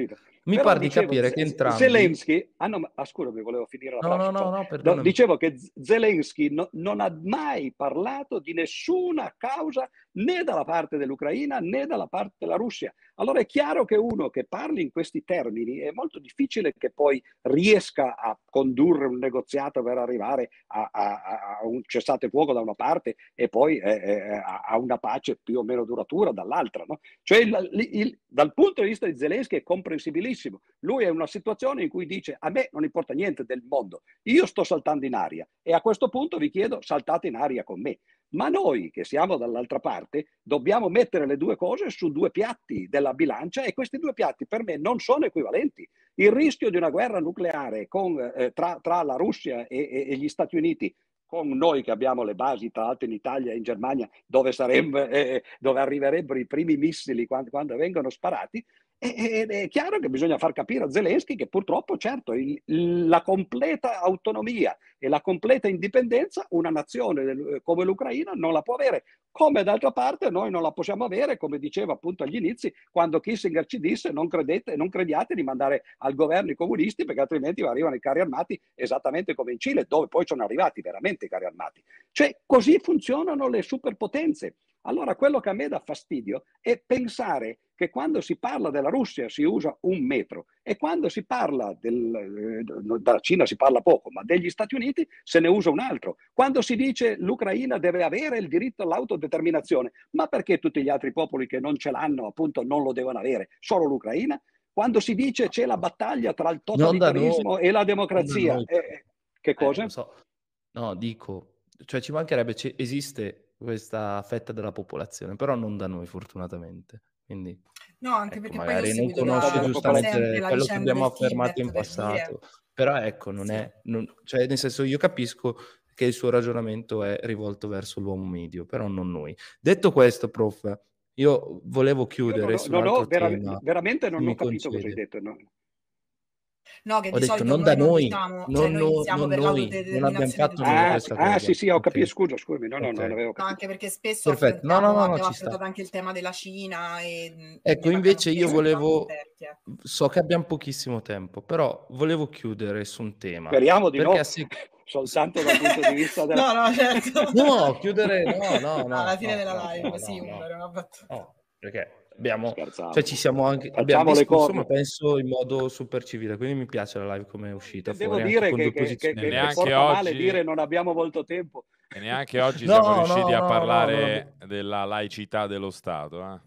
S5: Mi pare di capire che entrambi...
S2: Zelensky... Ah no, ma ah, scusami, volevo finire la
S5: no, frase. No, no, no, no,
S2: Dicevo che Zelensky no, non ha mai parlato di nessuna causa né dalla parte dell'Ucraina né dalla parte della Russia. Allora è chiaro che uno che parli in questi termini è molto difficile che poi riesca a condurre un negoziato per arrivare a, a, a un cessate fuoco da una parte e poi eh, eh, a una pace più o meno duratura dall'altra. No? Cioè il, il, dal punto di vista di Zelensky è comprensibilissimo. Lui è in una situazione in cui dice a me non importa niente del mondo, io sto saltando in aria e a questo punto vi chiedo saltate in aria con me. Ma noi che siamo dall'altra parte dobbiamo mettere le due cose su due piatti della bilancia e questi due piatti per me non sono equivalenti. Il rischio di una guerra nucleare con, eh, tra, tra, la Russia e, e, e gli Stati Uniti con noi che abbiamo le basi, tra l'altro in Italia e in Germania, dove, saremmo, eh, dove arriverebbero i primi missili quando, quando, vengono sparati, ed è chiaro che bisogna far capire a Zelensky che purtroppo, certo, il, la completa autonomia e la completa indipendenza una nazione come l'Ucraina non la può avere, come d'altra parte noi non la possiamo avere, come diceva appunto agli inizi, quando Kissinger ci disse non, credete, non crediate di mandare al governo i comunisti perché altrimenti arrivano i carri armati esattamente come in Cile, dove poi sono arrivati veramente i carri armati. Cioè così funzionano le superpotenze. Allora quello che a me dà fastidio è pensare che quando si parla della Russia si usa un metro e quando si parla del, eh, della Cina si parla poco, ma degli Stati Uniti se ne usa un altro. Quando si dice l'Ucraina deve avere il diritto all'autodeterminazione, ma perché tutti gli altri popoli che non ce l'hanno appunto non lo devono avere? Solo l'Ucraina? Quando si dice c'è la battaglia tra il totalitarismo e la democrazia, eh, che cosa?
S5: Eh, so. No, dico, cioè ci mancherebbe, esiste questa fetta della popolazione, però non da noi fortunatamente. Quindi,
S3: no, anche
S5: ecco,
S3: perché
S5: magari non conosce giustamente quello che abbiamo affermato in passato, però ecco, non sì. è, non, cioè nel senso io capisco che il suo ragionamento è rivolto verso l'uomo medio, però non noi. Detto questo, prof, io volevo chiudere
S2: io non, non ho, vera- veramente non ho capito concede. cosa hai detto. No.
S3: No, che
S5: ho
S3: di
S5: detto non da noi,
S3: diciamo,
S5: non,
S3: cioè noi non
S5: noi, non abbiamo fatto
S2: ah, questa ah, sì, sì, ho capito, scusa, scusami, no, no, okay. non avevo capito.
S3: No, anche perché spesso
S5: Perfetto. No, no, no,
S3: abbiamo
S5: affrontato
S3: anche il tema della Cina e
S5: Ecco, invece io volevo so che abbiamo pochissimo tempo, però volevo chiudere su un tema.
S2: Speriamo di no. Se... *laughs* Soltanto dal punto di vista *laughs* della...
S3: no, no, certo.
S5: No, chiudere, no, no, *laughs* no.
S3: Alla fine
S5: no,
S3: della live,
S5: no,
S3: sì, una battuta.
S5: No, perché abbiamo, cioè ci siamo anche abbiamo discusso, ma penso in modo super civile, quindi mi piace la live come è uscita.
S2: Devo dire che, che, che, che neanche oggi... male dire non abbiamo molto tempo.
S4: E neanche oggi *laughs* no, siamo riusciti no, a parlare no, della laicità dello Stato. Eh?